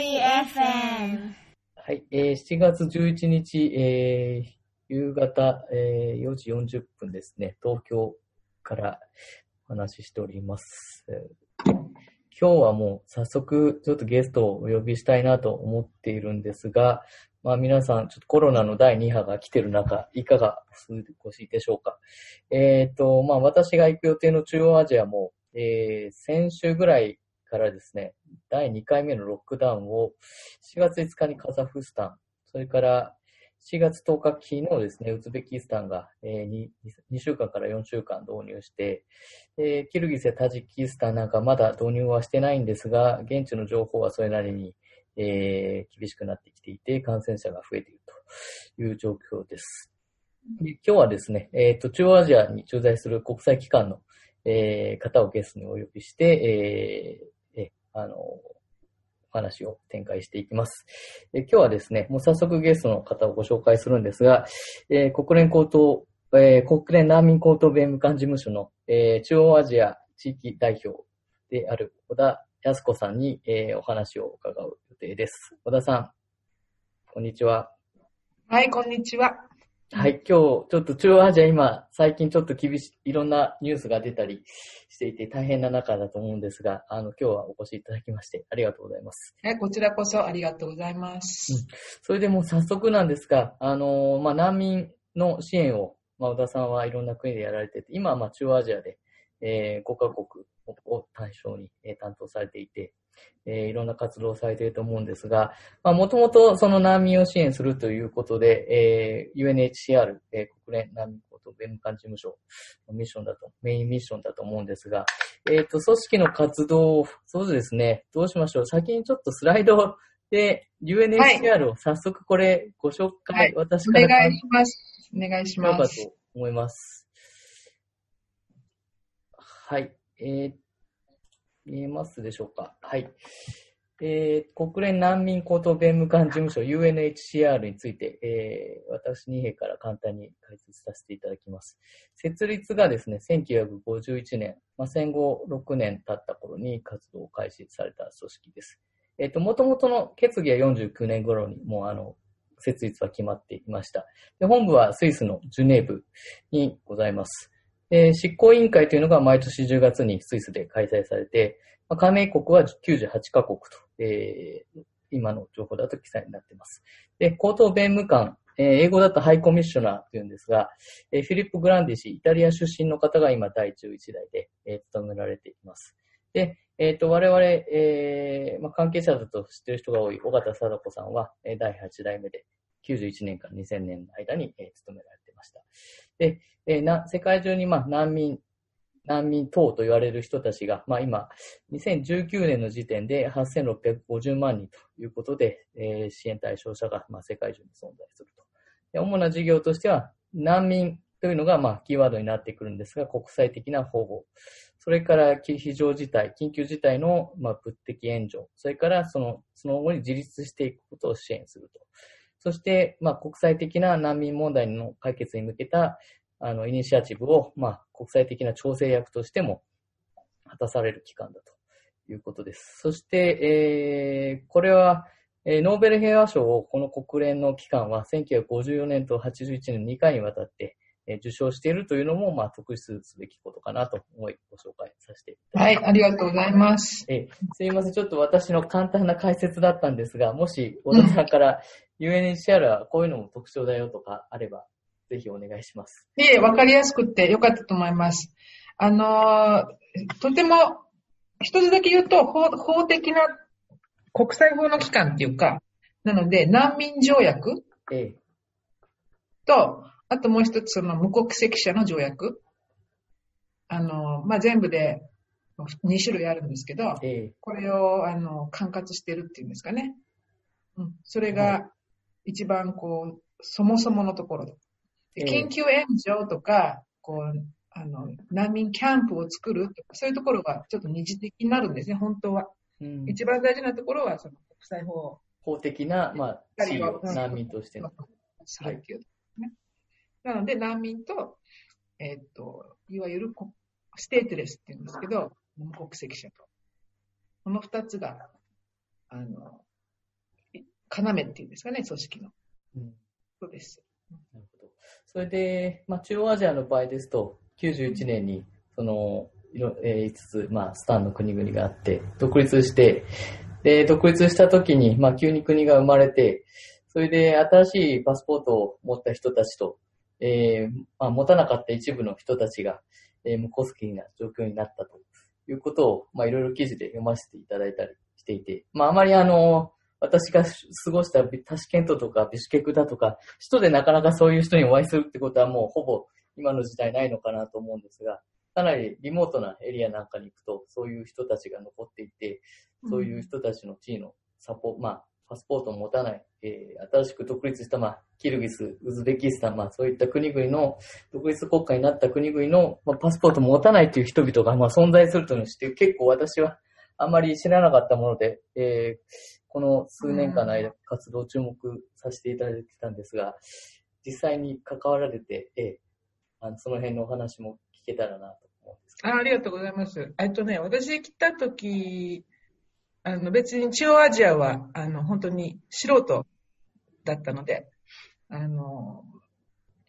FM。はい、えー、7月11日、えー、夕方、えー、4時40分ですね、東京からお話ししております。今日はもう早速ちょっとゲストをお呼びしたいなと思っているんですが、まあ皆さんちょっとコロナの第2波が来てる中、いかがお過ごしでしょうか。えっ、と、まあ私が行く予定の中央アジアも、えー、先週ぐらいからですね、第2回目のロックダウンを4月5日にカザフスタン、それから4月10日昨日ですね、ウズベキスタンが、2, 2週間から4週間導入して、キルギスやタジキスタンなんかまだ導入はしてないんですが、現地の情報はそれなりに、えー厳しくなってきていて、感染者が増えているという状況です。で今日はですね、えっ、と、中央アジアに駐在する国際機関の、えー方をゲストにお呼びして、えーあの、お話を展開していきます。え今日はですね、もう早速ゲストの方をご紹介するんですが、えー国連高等、えー国連難民高等弁務官事務所の、えー中央アジア地域代表である小田康子さんに、えお話を伺う予定です。小田さん、こんにちは。はい、こんにちは。はい、今日、ちょっと中央アジア今、最近ちょっと厳しい、いろんなニュースが出たりしていて大変な中だと思うんですが、あの、今日はお越しいただきましてありがとうございます。はい、こちらこそありがとうございます。それでもう早速なんですが、あのーまあ、難民の支援を、まあ、小田さんはいろんな国でやられてて、今はまあ中央アジアで、えー5カ国を対象に、えー担当されていて、えーいろんな活動をされていると思うんですが、まあ、もともとその難民を支援するということで、えー UNHCR、えー国連難民高等弁務官事務所のミッションだと、メインミッションだと思うんですが、えっ、と、組織の活動を、そうですね、どうしましょう。先にちょっとスライドで、UNHCR を早速これご紹介、はいお私から願いします。お願いしようかとます。思います。はい。えー、見えますでしょうか？はい。えー、国連難民高等弁務官事務所 UNHCR について、えー、私二兵から簡単に解説させていただきます。設立がですね、1951年、まあ、戦後6年経った頃に活動を開始された組織です。えっ、と、もともとの決議は49年頃にもうあの、設立は決まっていました。で、本部はスイスのジュネーブにございます。で執行委員会というのが毎年10月にスイスで開催されて、まあ加盟国は98カ国と、えー今の情報だと記載になっています。で、高等弁務官、えー英語だとハイコミッショナーというんですが、えーフィリップ・グランディ氏、イタリア出身の方が今第11代で、えー務められています。で、えっ、と、我々、えーまあ、関係者だと知っている人が多い尾形貞子さんは、えー第8代目で、91年から2000年の間に、えー務められていました。で、えな、世界中に、まあ、難民、難民等と言われる人たちが、まあ、今、2019年の時点で8650万人ということで、えー支援対象者が、まあ、世界中に存在すると。で主な事業としては、難民というのが、まあ、キーワードになってくるんですが、国際的な保護、それから非常事態、緊急事態の、まあ、物的援助、それからその、その後に自立していくことを支援すると。そして、まあ、国際的な難民問題の解決に向けた、あの、イニシアチブを、まあ、国際的な調整役としても果たされる機関だということです。そして、えー、これは、えーノーベル平和賞をこの国連の機関は1954年と81年2回にわたって、受賞しているというのも、まあ、特筆すべきことかなと思いご紹介させていただきますはい、ありがとうございます。えーすいません。ちょっと私の簡単な解説だったんですが、もし、小田さんから UNHCR はこういうのも特徴だよとかあれば、ぜひお願いします。いえ、わかりやすくてよかったと思います。あのーとても、一つだけ言うと、法法的な国際法の機関っていうか、なので、難民条約えと、あともう一つ、その無国籍者の条約。あのーまあ、全部で2種類あるんですけどー、、えこれを、あの、管轄してるっていうんですかね。うん。それはが、一番、こう、そもそものところ緊急援助とか、こう、あの、難民キャンプを作るとか、そういうところがちょっと二次的になるんですね、本当は。ーうん一番大事なところは、その国際法法的な、まあ、地位をうん難民としてのの。するってい。なので、難民と、えーっと、いわゆるこステートレスっていうんですけど、無国籍者と。この二つが、あの、要っていうんですかね、組織の。うんそうです。なるほど。それで、まあ、中央アジアの場合ですと、91年に、その、いろえー5つ、まあ、スタンの国々があって、独立して、で、独立した時に、まあ、急に国が生まれて、それで新しいパスポートを持った人たちと、えーまあ、持たなかった一部の人たちが、えー無戸籍な状況になったということを、まあ、いろいろ記事で読ませていただいたりしていて、まあ、あまりあの、私が過ごしたタシケントとかビシュケクだとか、首都でなかなかそういう人にお会いするってことはもうほぼ今の時代ないのかなと思うんですが、かなりリモートなエリアなんかに行くと、そういう人たちが残っていて、そういう人たちの地位のサポ、まあ、パスポートを持たない、えー新しく独立した、まあ、キルギス、ウズベキスタン、まあ、そういった国々の、独立国家になった国々の、まあ、パスポートを持たないという人々が、まあ、存在するというのを知って、結構私はあまり知らなかったもので、えーこの数年間の間、活動を注目させていただいてたんですが、実際に関わられて、えーあのその辺のお話も聞けたらなと思うんですあありがとうございます。えっとね、私来た時、あの別に中央アジアはあの本当に素人だったので、あの、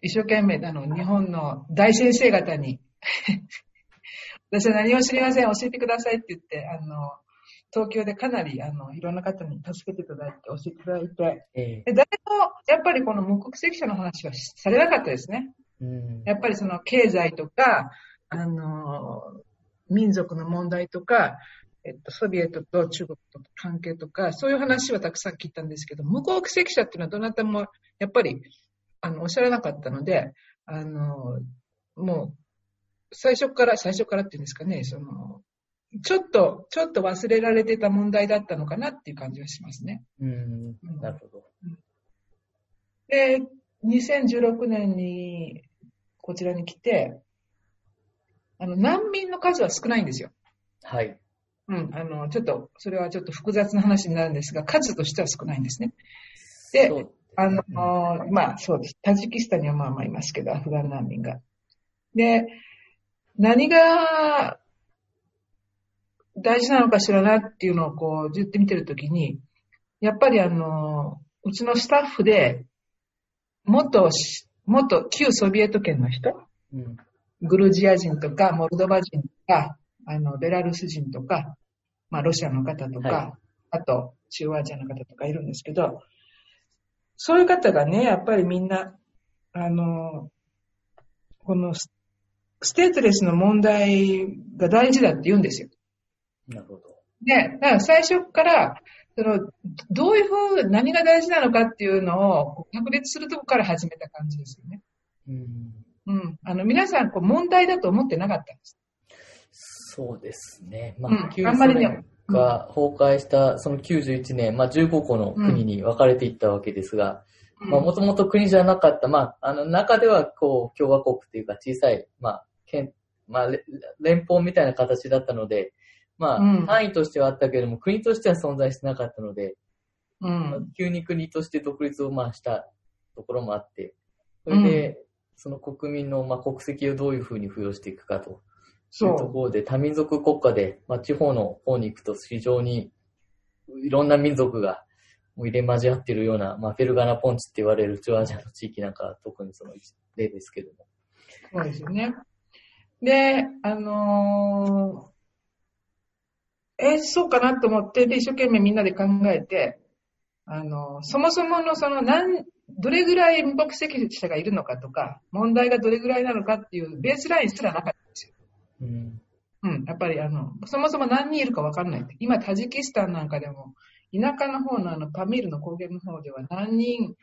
一生懸命あの日本の大先生方に、私は何も知りません、教えてくださいって言って、あの、東京でかなりあのいろんな方に助けていただいて、教えていただいて、ど。えで誰もやっぱりこの無国籍者の話はされなかったですね。ーうんやっぱりその経済とか、あの、民族の問題とか、えっと、ソビエトと中国との関係とか、そういう話はたくさん聞いたんですけど、無国籍者っていうのはどなたもやっぱり、あの、おっしゃらなかったので、あの、もう、最初から、最初からっていうんですかね、その、ちょっと、ちょっと忘れられてた問題だったのかなっていう感じがしますね。うん、なるほど。で、2016年にこちらに来て、あの、難民の数は少ないんですよ。はい。うん、あの、ちょっと、それはちょっと複雑な話になるんですが、数としては少ないんですね。であの、まあそうです。タジキスタンにはまあまあいますけど、アフガン難民が。で、何が大事なのかしらなっていうのをこう、ずっと見てるときに、やっぱりあの、うちのスタッフで、元し、元旧ソビエト圏の人、うんグルジア人とか、モルドバ人とか、あの、ベラルース人とか、まあ、ロシアの方とか、はいあと、中央アジアの方とかいるんですけど、そういう方がね、やっぱりみんな、あの、このス、ステートレスの問題が大事だって言うんですよ。なるほど。で、だから最初から、その、どういうふう、何が大事なのかっていうのを確立するところから始めた感じですよね。うんうん。あの、皆さん、こう、問題だと思ってなかったんです。そうですね。まうんあ、旧あんまりねソ連が崩壊したその91年、まあ15個の国に分かれていったわけですが、まあもともと国じゃなかった、まあ、あの中ではこう共和国っていうか小さい、まあ、県、まあ、れ連邦みたいな形だったので、まうん。あ、単位としてはあったけれども、国としては存在してなかったので、うん。急に国として独立をまあしたところもあって、それで、その国民のまあ国籍をどういうふうに付与していくかというそところで、多民族国家で、まあ、地方の方に行くと非常にいろんな民族が入れ交わっているような、まあ、フェルガナポンチって言われる中央アジアの地域なんかは特にその例ですけども。う。そうですよね。で、あのーえ、そうかなと思って、で、一生懸命みんなで考えて、あのーそもそものその、なん、どれぐらい無国籍者がいるのかとか、問題がどれぐらいなのかっていうベースラインすらなかった。うん。うん、やっぱりあの、そもそも何人いるかわかんない。今、タジキスタンなんかでも、田舎の方のあの、パミールの高原の方では何人、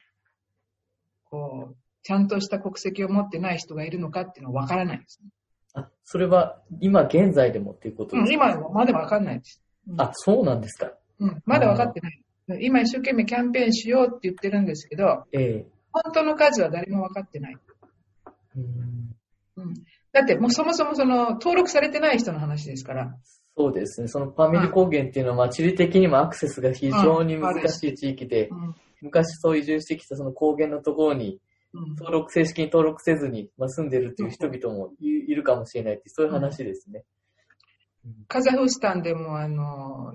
こう、ちゃんとした国籍を持ってない人がいるのかっていうのはわからないですね。あ、それは今現在でもっていうことうん、ですか、今まだわかんないです。うんあ、そうなんですか？うん、まだわかってない。今一生懸命キャンペーンしようって言ってるんですけど、ええ本当の数は誰もわかってない。うんうん。だってもうそもそもその登録されてない人の話ですから。そうですね。そのパミル高原っていうのは、まあ、地理的にもアクセスが非常に難しい地域で、うん。昔そう移住してきたその高原のところに、うん。登録、正式に登録せずに、まあ、住んでるっていう人々もいいるかもしれないってそういう話ですね。カザフスタンでもあの、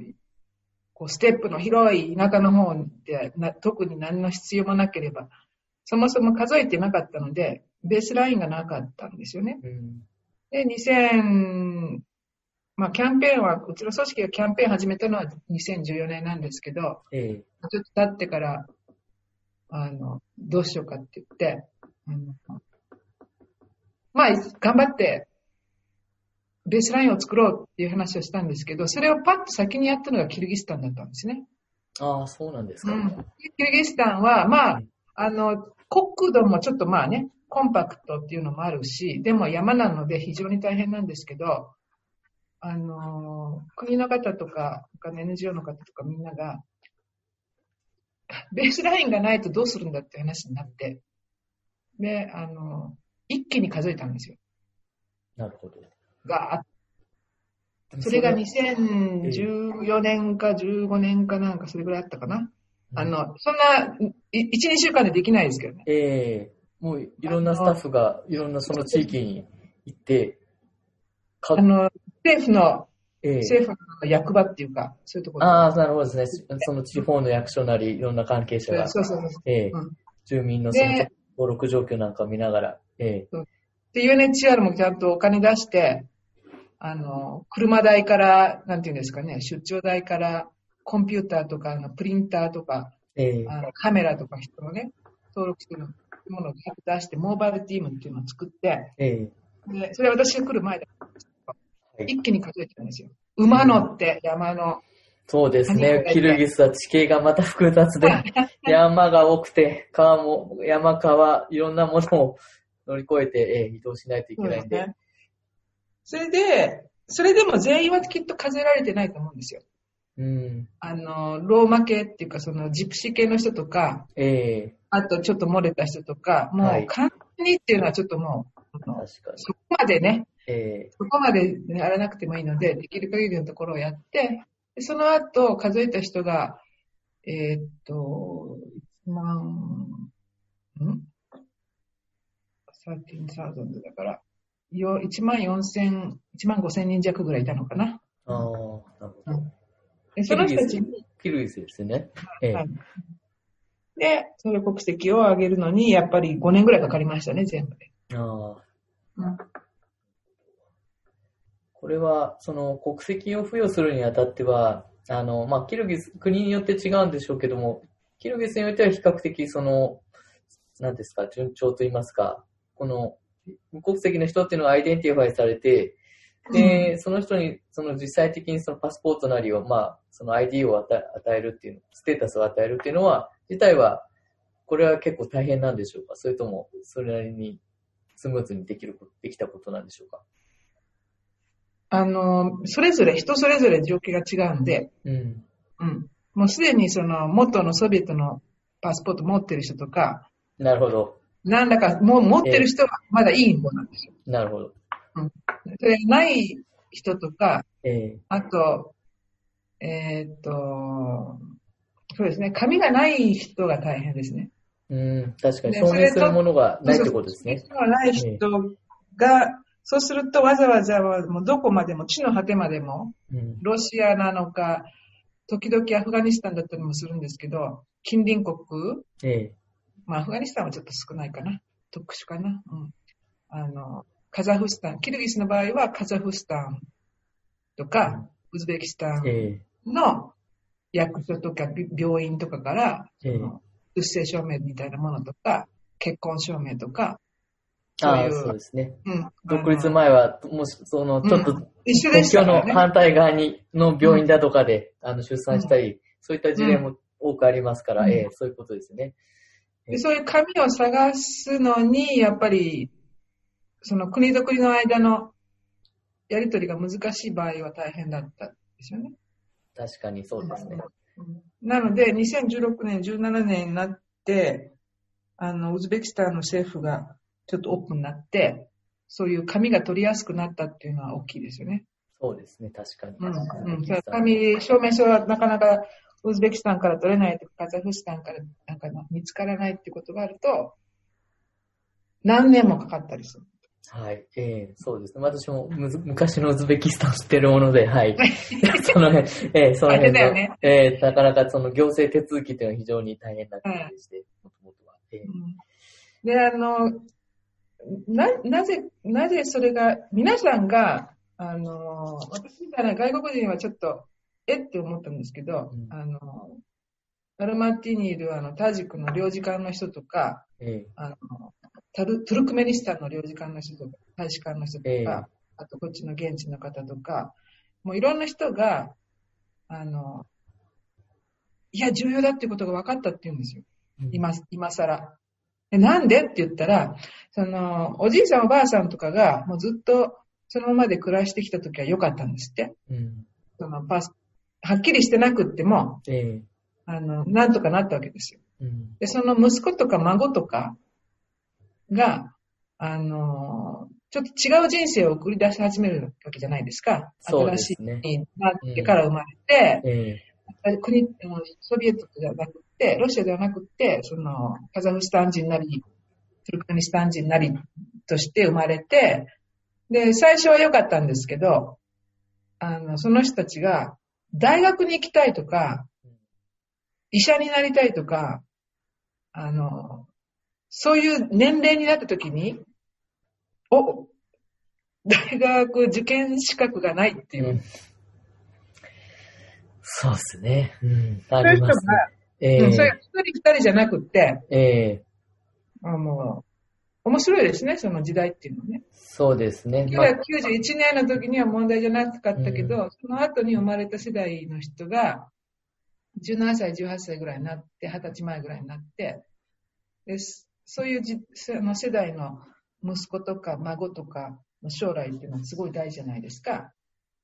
こうステップの広い田舎の方でな特に何の必要もなければ、そもそも数えてなかったので、ベースラインがなかったんですよね。うん。で、2000、まあ、キャンペーンは、うちの組織がキャンペーン始めたのは2014年なんですけど、ええちょっと経ってから、あの、どうしようかって言って、あのまあ、頑張って、ベースラインを作ろうっていう話をしたんですけど、それをパッと先にやったのがキルギスタンだったんですね。ああ、そうなんですか。うん。キルギスタンは、まあ、あの、国土もちょっとまあね、コンパクトっていうのもあるし、でも山なので非常に大変なんですけど、あの、国の方とか、他の NGO の方とかみんなが、ベースラインがないとどうするんだって話になって、で、あの、一気に数えたんですよ。なるほど。がそれが2014年か15年かなんかそれぐらいあったかな。あの、そんな、い1、2週間でできないですけどね。ええもういろんなスタッフがいろんなその地域に行って、かあの、政府の、ええ。政府の役場っていうか、そういうところ。ああ、なるほどですね。その地方の役所なり、いろんな関係者が、そうそうそう。ええ。うん。住民のそので登録状況なんかを見ながら、ええ。で、UNHCR もちゃんとお金出して、あの、車代から、なんていうんですかね、出張代から、コンピューターとか、あのプリンターとか、ええ。あのカメラとか人のね、登録するものを出して、モーバイルチームっていうのを作って、ええで、それは私が来る前だったんですけどはい一気に数えてたんですよ。馬乗って山の、そうです。ねキルギスは地形がまた複雑で、山が多くて、川も、山川、いろんなものを乗り越えて、ええ移動しないといけないんで。ね。それで、それでも全員はきっと数えられてないと思うんですよ。うん。あの、ローマ系っていうか、そのジプシー系の人とか、ええあとちょっと漏れた人とか、もはいう簡単にっていうのはちょっともう、あの確かに。そこまでね、ええそこまで、ね、やらなくてもいいので、できる限りのところをやって、でその後数えた人が、えーっと、1万、ん ?13,000 だから、よ1万4千、1万5千人弱ぐらいいたのかな。ああ、なるほど。でその人たちに、キルギスですね。ええはいで、その国籍を上げるのに、やっぱり5年ぐらいかかりましたね、全部で。ああ。うんこれは、その国籍を付与するにあたっては、あの、まあ、キルギス、国によって違うんでしょうけども、キルギスにおいては比較的、その、何ですか、順調と言いますか、この、無国籍の人っていうのが identify されて、で、その人に、その実際的にそのパスポートなりを、まあ、その ID を与えるっていう、ステータスを与えるっていうのは、自体は、これは結構大変なんでしょうか？それとも、それなりにスムーズにできる、できたことなんでしょうか？あの、それぞれ、人それぞれ状況が違うんで、うん。うん。もうすでにその元のソビエトのパスポート持ってる人とか、なるほど。なんだかもう持ってる人はまだいい方なんですよ。なるほど。それない人とか、ええあと、えーっと、そうですね、紙がない人が大変ですね。うん、確かにね証明するものがないってことですね。紙がない人が、そうするとわざわざもうどこまでも、地の果てまでも、うん。ロシアなのか、時々アフガニスタンだったりもするんですけど、近隣国、ええまあアフガニスタンはちょっと少ないかな。特殊かな。うん。あの、カザフスタン、キルギスの場合はカザフスタンとか、ウズベキスタンええの役所とかび病院とかから、出生証明みたいなものとか、結婚証明とか、ああ、そういうそうですね。うん。独立前は、もし、その、ちょっと、一緒での。反対側に、の病院だとかで、あの、出産したり、そういった事例も多くありますから、うんええそういうことですね。でそういう紙を探すのに、やっぱり、その国と国の間のやり取りが難しい場合は大変だったんですよね。確かにそうですね。うんなので、2016年、17年になって、あの、ウズベキスタンの政府がちょっとオープンになって、そういう紙が取りやすくなったっていうのは大きいですよね。そうですね、確かに。うん。う紙、証明書はなかなかウズベキスタンから取れないとか、カザフスタンからなんか見つからないってことがあると、何年もかかったりする。はい。ええそうですね。私もむず昔のウズベキスタン知ってるもので、はい。その辺、ええその辺の、ねええなかなかその行政手続きというのは非常に大変な感じでして、もともとは。ええうんで、あの、な、なぜ、なぜそれが、皆さんが、あの、私みたいな外国人はちょっと、えって思ったんですけど、うんあの、アルマティにいるあの、タジクの領事館の人とか、えあの、タルトゥルクメニスタンの領事館の人とか、大使館の人とか、ええあとこっちの現地の方とか、もういろんな人が、あの、いや、重要だっていうことが分かったって言うんですよ。え今、今更。でなんでって言ったら、その、おじいさんおばあさんとかが、もうずっとそのままで暮らしてきた時は良かったんですって。うん。そのパス、はっきりしてなくっても、ええあの、なんとかなったわけですよ。うん。で、その息子とか孫とかが、あの、ちょっと違う人生を送り出し始めるわけじゃないですか。そうで新しいすね。になってから生まれて、え国、あのソビエトではなくて、ロシアではなくて、その、カザフスタン人なり、トゥルクメニスタン人なりとして生まれて、で、最初は良かったんですけど、あの、その人たちが、大学に行きたいとか、医者になりたいとか、あの、そういう年齢になった時に、お、大学受験資格がないっていうう、ん。そうですね。うん。あそういう人がりますね。、えうん、それえ一人二人じゃなくって、ええあの、面白いですね、その時代っていうのはね。そうですね。まあ1991年の時には問題じゃなかったけど、うその後に生まれた世代の人が、17歳、18歳ぐらいになって、20歳前ぐらいになって、ですそういうじその世代の息子とか孫とかの将来っていうのはすごい大事じゃないですか。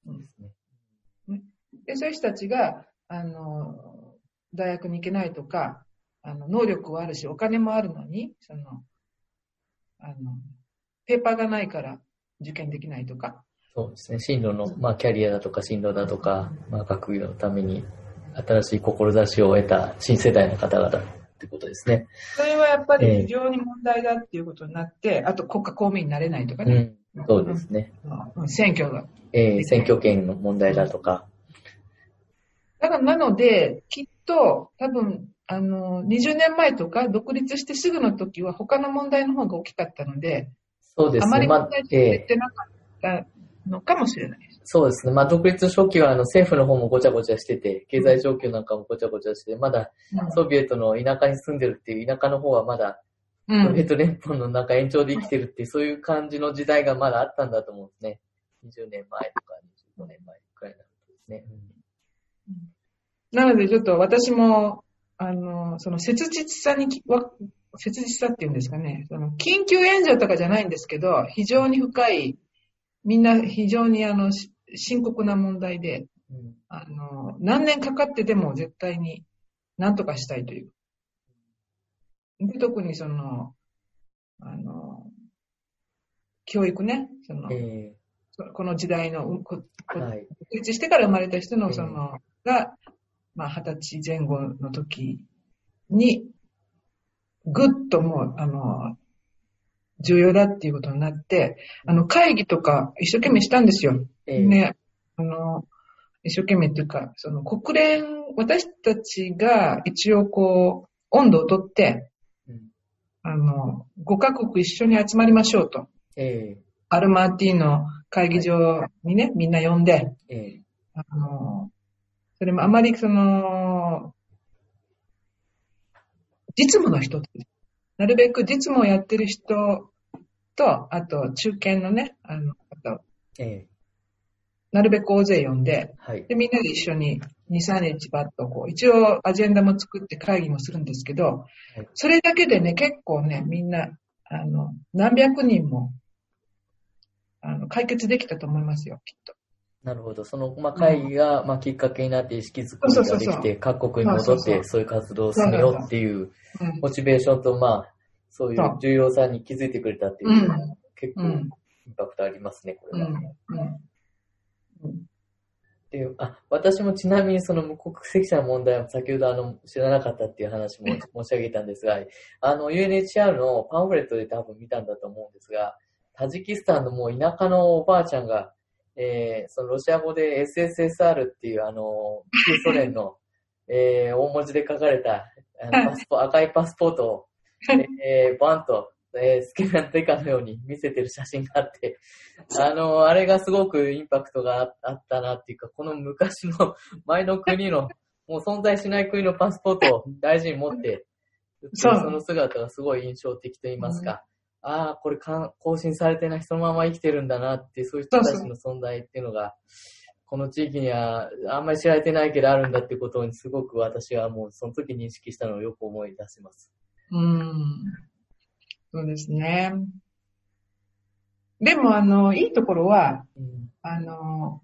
うん、でそういう人たちが、あの、大学に行けないとか、あの、能力はあるし、お金もあるのに、その、あの、ペーパーがないから受験できないとか、そうですね。進路の、まあ、キャリアだとか進路だとか、まあ、学業のために、新しい志を得た新世代の方々ってことですね。それはやっぱええり非常に問題だっていうことになって、あと国家公務員になれないとかね、うん。そうですね。うん選挙が。えー選挙権の問題だとか。だからなので、きっと多分、あの、20年前とか独立してすぐの時は他の問題の方が大きかったので、そうですね。あまりまあ問題、視さえーれてなかったのかもしれない。そうですね。まあ、独立初期は、あの、政府の方もごちゃごちゃしてて、経済状況なんかもごちゃごちゃしてて、まだ、ソビエトの田舎に住んでるっていう田舎の方はまだ、うんソビエト連邦の中延長で生きてるっていう、そういう感じの時代がまだあったんだと思うんですね。20年前とか25年前くらいになるとですね。なのでちょっと私も、あの、その切実さに切実さっていうんですかね、その緊急援助とかじゃないんですけど、非常に深い、みんな非常にあの、し深刻な問題で、うんあの、何年かかってでも絶対に何とかしたいという。で、特にその、あの、教育ね、その、えそこの時代の、うんここーはい。独立してから生まれた人のええその、が、まあ、二十歳前後の時に、ぐっともう、あの、重要だっていうことになって、あの、会議とか一生懸命したんですよ。えーね、あの、一生懸命っていうか、その国連、私たちが一応こう、温度をとって、うん。あの、5カ国一緒に集まりましょうと。えアルマーティーの会議場にね、みんな呼んで、ーえ。あの、それもあまりその、実務の人、なるべく実務をやってる人と、あと中堅のね、あの、あと、ーえなるべく大勢呼んで、ーはい。で、みんなで一緒に2、3日バッとこう、一応アジェンダも作って会議もするんですけどはい、それだけでね、結構ね、みんな、あの、何百人も、あの、解決できたと思いますよ、きっと。なるほど。その、まあ、会議が、まあ、きっかけになって意識づくりができて、各国に戻って、そういう活動を進めようっていう、うん。モチベーションと、まあ、そういう重要さに気づいてくれたっていうのは、結構、うん。インパクトありますね、こうん。れは。うん。っていう、あ、私もちなみにその無国籍者の問題は先ほどあの知らなかったっていう話も申し上げたんですが、あの UNHCR のパンフレットで多分見たんだと思うんですが、タジキスタンのもう田舎のおばあちゃんが、えー、そのロシア語で SSSR っていうあの、旧ソ連の、えー、大文字で書かれたあのパスポ赤いパスポートを、えー、バンと、えー、スケベなデカのように見せてる写真があって、あの、あれがすごくインパクトがああったなっていうか、この昔の前の国の、もう存在しない国のパスポートを大事に持って、その姿がすごい印象的と言いますか、ああ、これかん更新されてないそのまま生きてるんだなって、そういう人たちの存在っていうのが、この地域にはあんまり知られてないけどあるんだってことにすごく私はもうその時認識したのをよく思い出します。うん。そうですね。でも、あの、いいところは、うん。あの、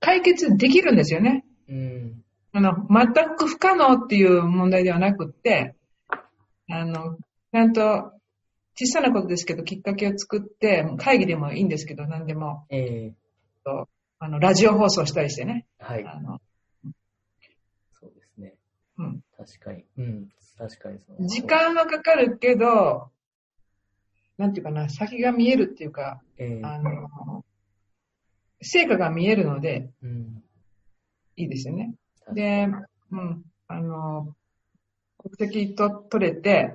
解決できるんですよね。うん。あの、全く不可能っていう問題ではなくって、あの、ちゃんと、小さなことですけど、きっかけを作って、会議でもいいんですけど、何でも、ええとあの、ラジオ放送したりしてね。はい。あの、そうですね。うん。確かに。うん。確かにその。時間はかかるけど、なんていうかな、先が見えるっていうか、ええあの、成果が見えるので、うん。いいですよね。で、うん、あの、国籍と取れて、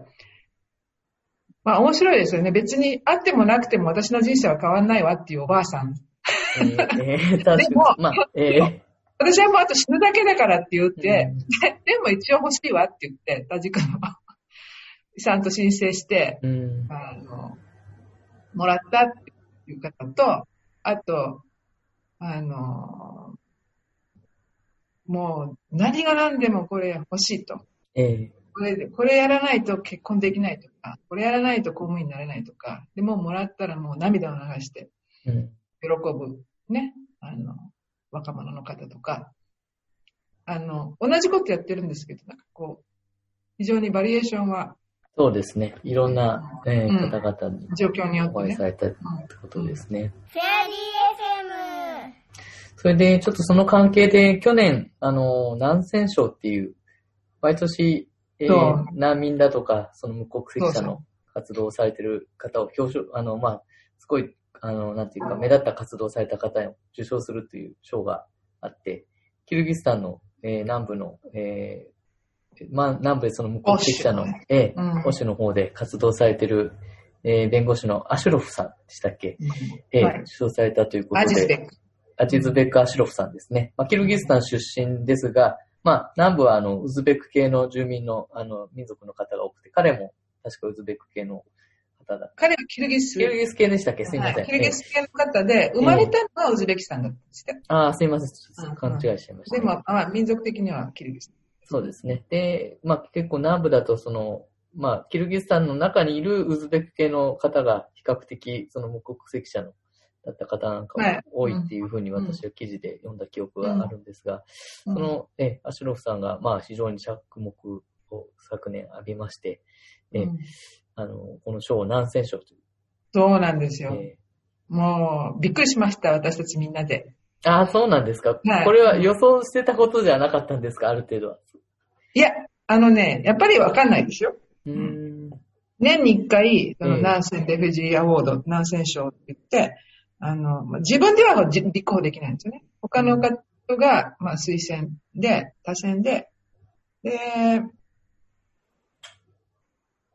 まあ面白いですよね。別にあってもなくても私の人生は変わんないわっていうおばあさん。ええええ確かにでも。まあ、ええ私はもうあと死ぬだけだからって言って、うんででも一応欲しいわって言って、タジクの遺産と申請して、うん。あの、もらったっていう方と、あと、あの、もう何が何でもこれ欲しいと。ええこれで、これやらないと結婚できないとか、これやらないと公務員になれないとか、でもうもらったらもう涙を流してうん。喜ぶ、ね、あの、若者の方とか、あの、同じことやってるんですけど、なんかこう、非常にバリエーションはそうですね。いろんな、ええうん方々に状況によってねお会いさ。れたってことですね。フェアリー FM それで、ちょっとその関係で、去年、あの、南仙賞っていう、毎年、えーそう難民だとか、その無国籍者の活動をされてる方を表彰、あの、まあ、すごい、あの、なんていうか、目立った活動をされた方を受賞するという賞があって、キルギスタンの、えー南部の、えーまあ、南部でその無国籍者のオッシュ、えうんー、オシュの方で活動されてる、えー弁護士のアシュロフさんでしたっけ、えーはい受賞されたということで。アジズベック・アシュロフさんですね。まあ、キルギスタン出身ですが、まあ、南部はあの、ウズベク系の住民の、あの、民族の方が多くて、彼も確かウズベク系の方だ。彼はキルギス。キルギス系でしたっけ？すいません。はい、キルギス系の方で、生まれたのはウズベキスタンだったんですって。ええああ、すいません。勘違いしちゃいました、でも、まあ、民族的にはキルギス。そうですね。で、まあ、結構南部だと、その、まあ、キルギスタンの中にいるウズベク系の方が比較的、その無国籍者の、だった方なんかはいも多いっていうふうに私は記事で読んだ記憶があるんですが、その、え、アシュロフさんが、まあ、非常に着目を昨年浴びまして、え、うんあの、この賞を南仙賞という。そうなんですよ。えもう、びっくりしました、私たちみんなで。ああ、そうなんですか、はいこれは予想してたことじゃなかったんですかある程度は。いや、あのね、やっぱりわかんないですよ。うーん。年に一回、そのうん南線レフュジーアワード、南線賞って言って、あの、まあ自分ではじ立候補できないんですよね。他の方が、まあ、推薦で、他選で、で、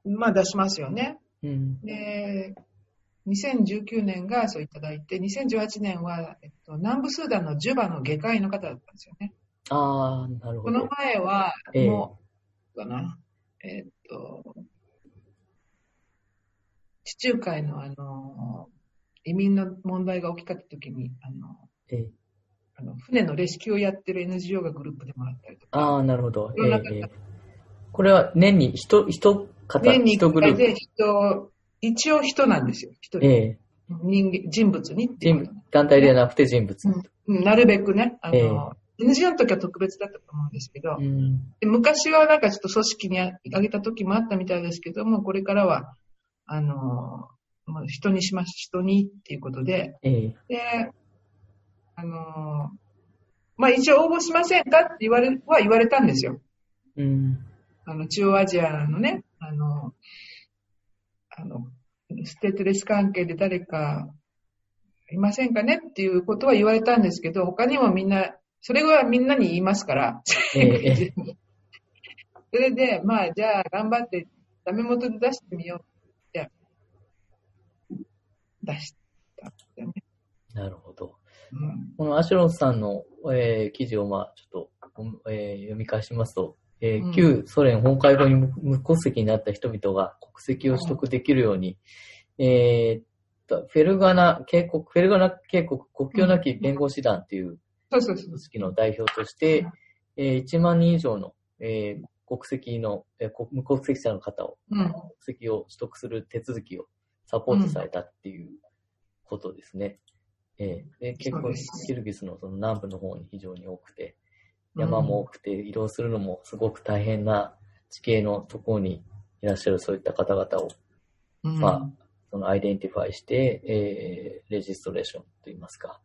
まあ出しますよね。うん。で、2019年がそういただいて、2018年は、えっと、南部スーダンのジュバの外科医の方だったんですよね。ああ、なるほこのど。前は、ええ。もう、かな、えっと、地中海のあの、移民の問題が起きた時に、あの、ええ。あの船のレスキューをやってる NGO がグループでもらったりとか、ああ、なるほど。えいろんな方えええ。これは年に一、一方、年に一グループ？人、一応人なんですよ。一人、ええ。人間、人物にっていう団体ではなくて人物。うん。なるべくね、あの、え NGO の時は特別だったと思うんですけど、うん。で昔はなんかちょっと組織にあげた時もあったみたいですけども、これからは、あの、もう人にします、人にっていうことで、ええで、あの、まあ一応応募しませんかって言われ、は言われたんですよ。うん。あの、中央アジアのね、あの、あの、ステートレス関係で誰かいませんかねっていうことは言われたんですけど、他にもみんな、それはみんなに言いますから。ええ それで、まあ、じゃあ頑張ってダメ元で出してみようって、出したんだよね。なるほど。うんこのアシュロンさんの、えー記事を、まあ、ちょっと、えー読み返しますと、えーうん旧ソ連崩壊後に無無国籍になった人々が国籍を取得できるように、えーっとフェルガナ渓谷、フェルガナ渓谷国境なき弁護士団というそうそう組。織の代表として、えー1万人以上の、えー国籍の、えー国無国籍者の方を、うん。国籍を取得する手続きをサポートされたっていうことですね。えーで結構キルギスのその南部の方に非常に多くて、山も多くて移動するのもすごく大変な地形のところにいらっしゃるそういった方々を、うん、まあ、その identify して、えー registration といいますか、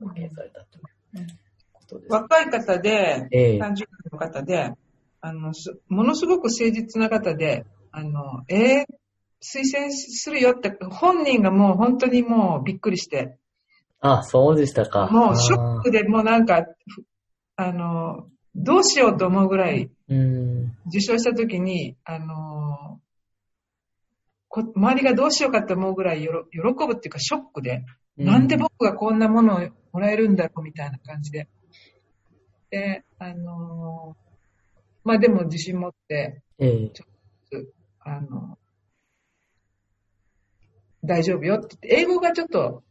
貢献されたということです。若い方で、ええ30代の方で、あの、すものすごく誠実な方で、あの、えー推薦するよって、本人がもう本当にもうびっくりして、あ、そうでしたか。もうショッあクでもうなんか、ふあの、どうしようと思うぐらい。受賞した時に、あの、こ周りがどうしようかと思うぐらいよろ喜ぶっていうかショックで、なんで僕がこんなものをもらえるんだろうみたいな感じで。で、あのまあでも自信持って、ええ。あの、大丈夫よって言って、英語がちょっと、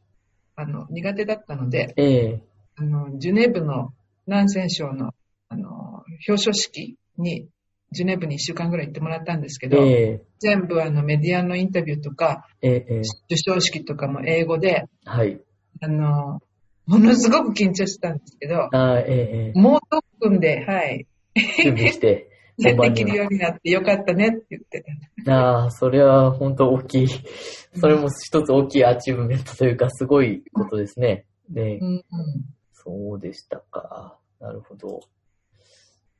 あの、苦手だったので、ええ。あの、ジュネーブのナンセン賞の、あの、表彰式に、ジュネーブに一週間ぐらい行ってもらったんですけど、ええ全部あのメディアのインタビューとか、ええええ授賞式とかも英語で、はい。あの、ものすごく緊張してたんですけど、あーえええ猛特訓で、はい、え準備して、できるようになってよかったねって言って。ああ、それは本当大きい。それも一つ大きい achievement というか、すごいことですね。ね、うんうんそうでしたか。なるほど。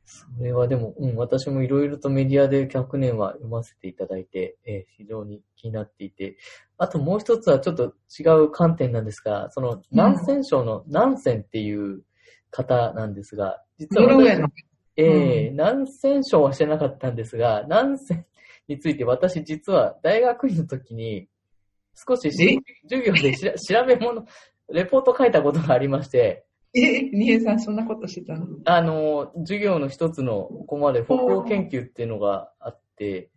それはでも、うん、私もいろいろとメディアで100年は読ませていただいて、えー非常に気になっていて、あともう一つはちょっと違う観点なんですが、その、南仙省の南仙っていう方なんですが、実は。ええ南仙省は知らなかったんですが、南仙について私実は大学院の時に少しし授業でしら調べ物、レポート書いたことがありまして、え、ニエさんそんなことしてたの？あの、授業の一つのコマで北欧研究っていうのがあって、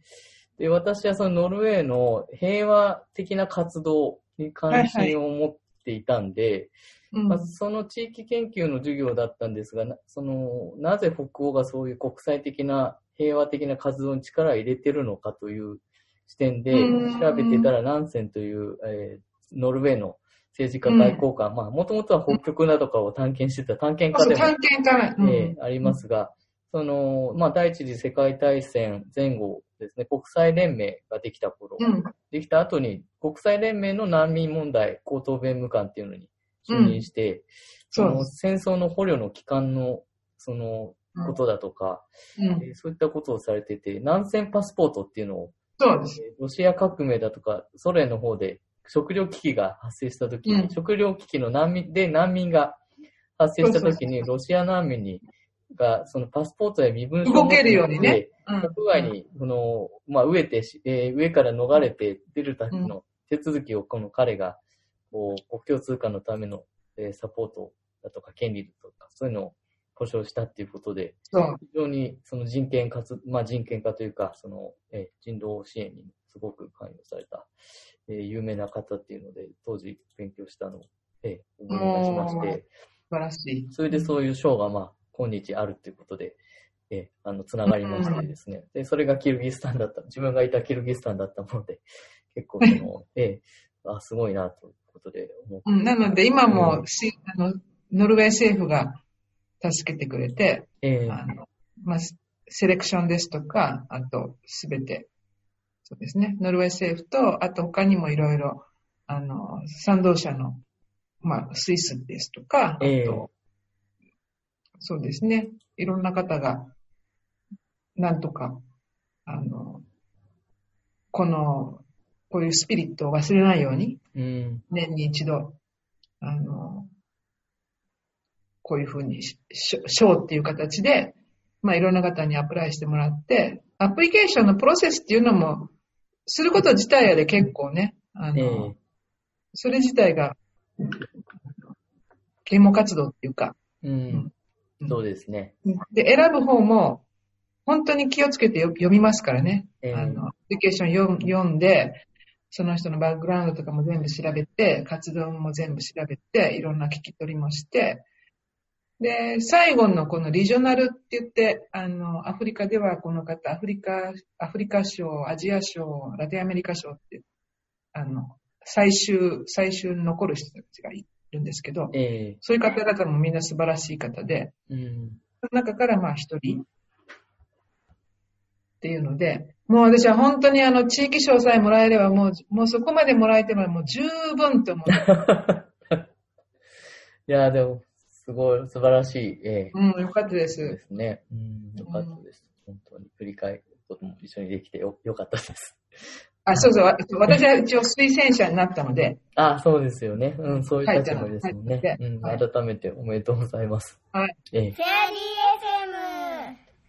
で、私はそのノルウェーの平和的な活動に関心を持っていたんで、うん。まあ、その地域研究の授業だったんですが、なその、なぜ北欧がそういう国際的な平和的な活動に力を入れてるのかという視点でうん。調べていたら、ナンセンという、えーノルウェーの政治家外交官、まあ、もともとは北極などかを探検してた探検家でも探検家。うんえーありますが、その、まあ、第一次世界大戦前後ですね、国際連盟ができた頃、うん。できた後に、国際連盟の難民問題高等弁務官っていうのに就任して、その。戦争の捕虜の帰還の、その、ことだとか、うん。えーそういったことをされてて、南線パスポートっていうのを、そうです。えーロシア革命だとか、ソ連の方で食料危機が発生した時に、うん。食料危機の難民、で難民が発生した時に、ロシア難民に、が、そのパスポートや身分証を動けるようにね。うん。国外に、この、まあ、飢えてし、えー上から逃れて出るための手続きを、この彼が、こう、国境通過のための、えーサポートだとか、権利だとか、そういうのを保障したっていうことで。非常にその人権かつ、まあ、人権化というか、その、えー人道支援にすごく関与された、えー有名な方っていうので、当時勉強したのを、えー思い出しまして、素晴らしい。それでそういう賞が、まあ、今日あるということで、えーあの、つながりましてですね。で、それがキルギスタンだった、自分がいたキルギスタンだったもので、結構その、えーあ、すごいな、ということで思。うん。なので今うんもし、あの、ノルウェー政府が助けてくれて、えーあの、まあ、セレクションですとか、あと、すべて、そうですね、ノルウェー政府と、あと他にもいろいろ、あの、賛同者の、まあ、スイスですとか、あと、ええそうですね、いろんな方が、なんとか、あの、この、こういうスピリットを忘れないように、うん。年に一度、あの、こういうふうに賞っていう形で、まあいろんな方にアプライしてもらって、アプリケーションのプロセスっていうのも、すること自体で結構ね、あえの、えそれ自体が、啓蒙活動っていうか、うん。そうですね。で、選ぶ方も、本当に気をつけてよ読みますからね。ええあの、アプリケーション読んで、その人のバックグラウンドとかも全部調べて、活動も全部調べて、いろんな聞き取りもして、で、最後のこのリジョナルって言って、あの、アフリカではこの方、アフリカ、アフリカ賞、アジア賞、ラテンアメリカ賞って、あの、最終、最終に残る人たちがいるんですけど、ええそういう方々もみんな素晴らしい方で、うん。その中からまあ一人っていうので、もう私は本当にあの地域賞さえもらえればもう、もうそこまでもらえてももう十分と思う。いや、でも、すごい、素晴らしい、ええうん、よかったで。ですすね。うん、よかったです。本当に振り返ることも一緒にできてよよかったです。あ、そうそう、わ私は一応推薦者になったので、あ、そうですよね。うん、そういう立場ですもんねうん、はい改めておめでとうございます。はい。ええフェアリー FM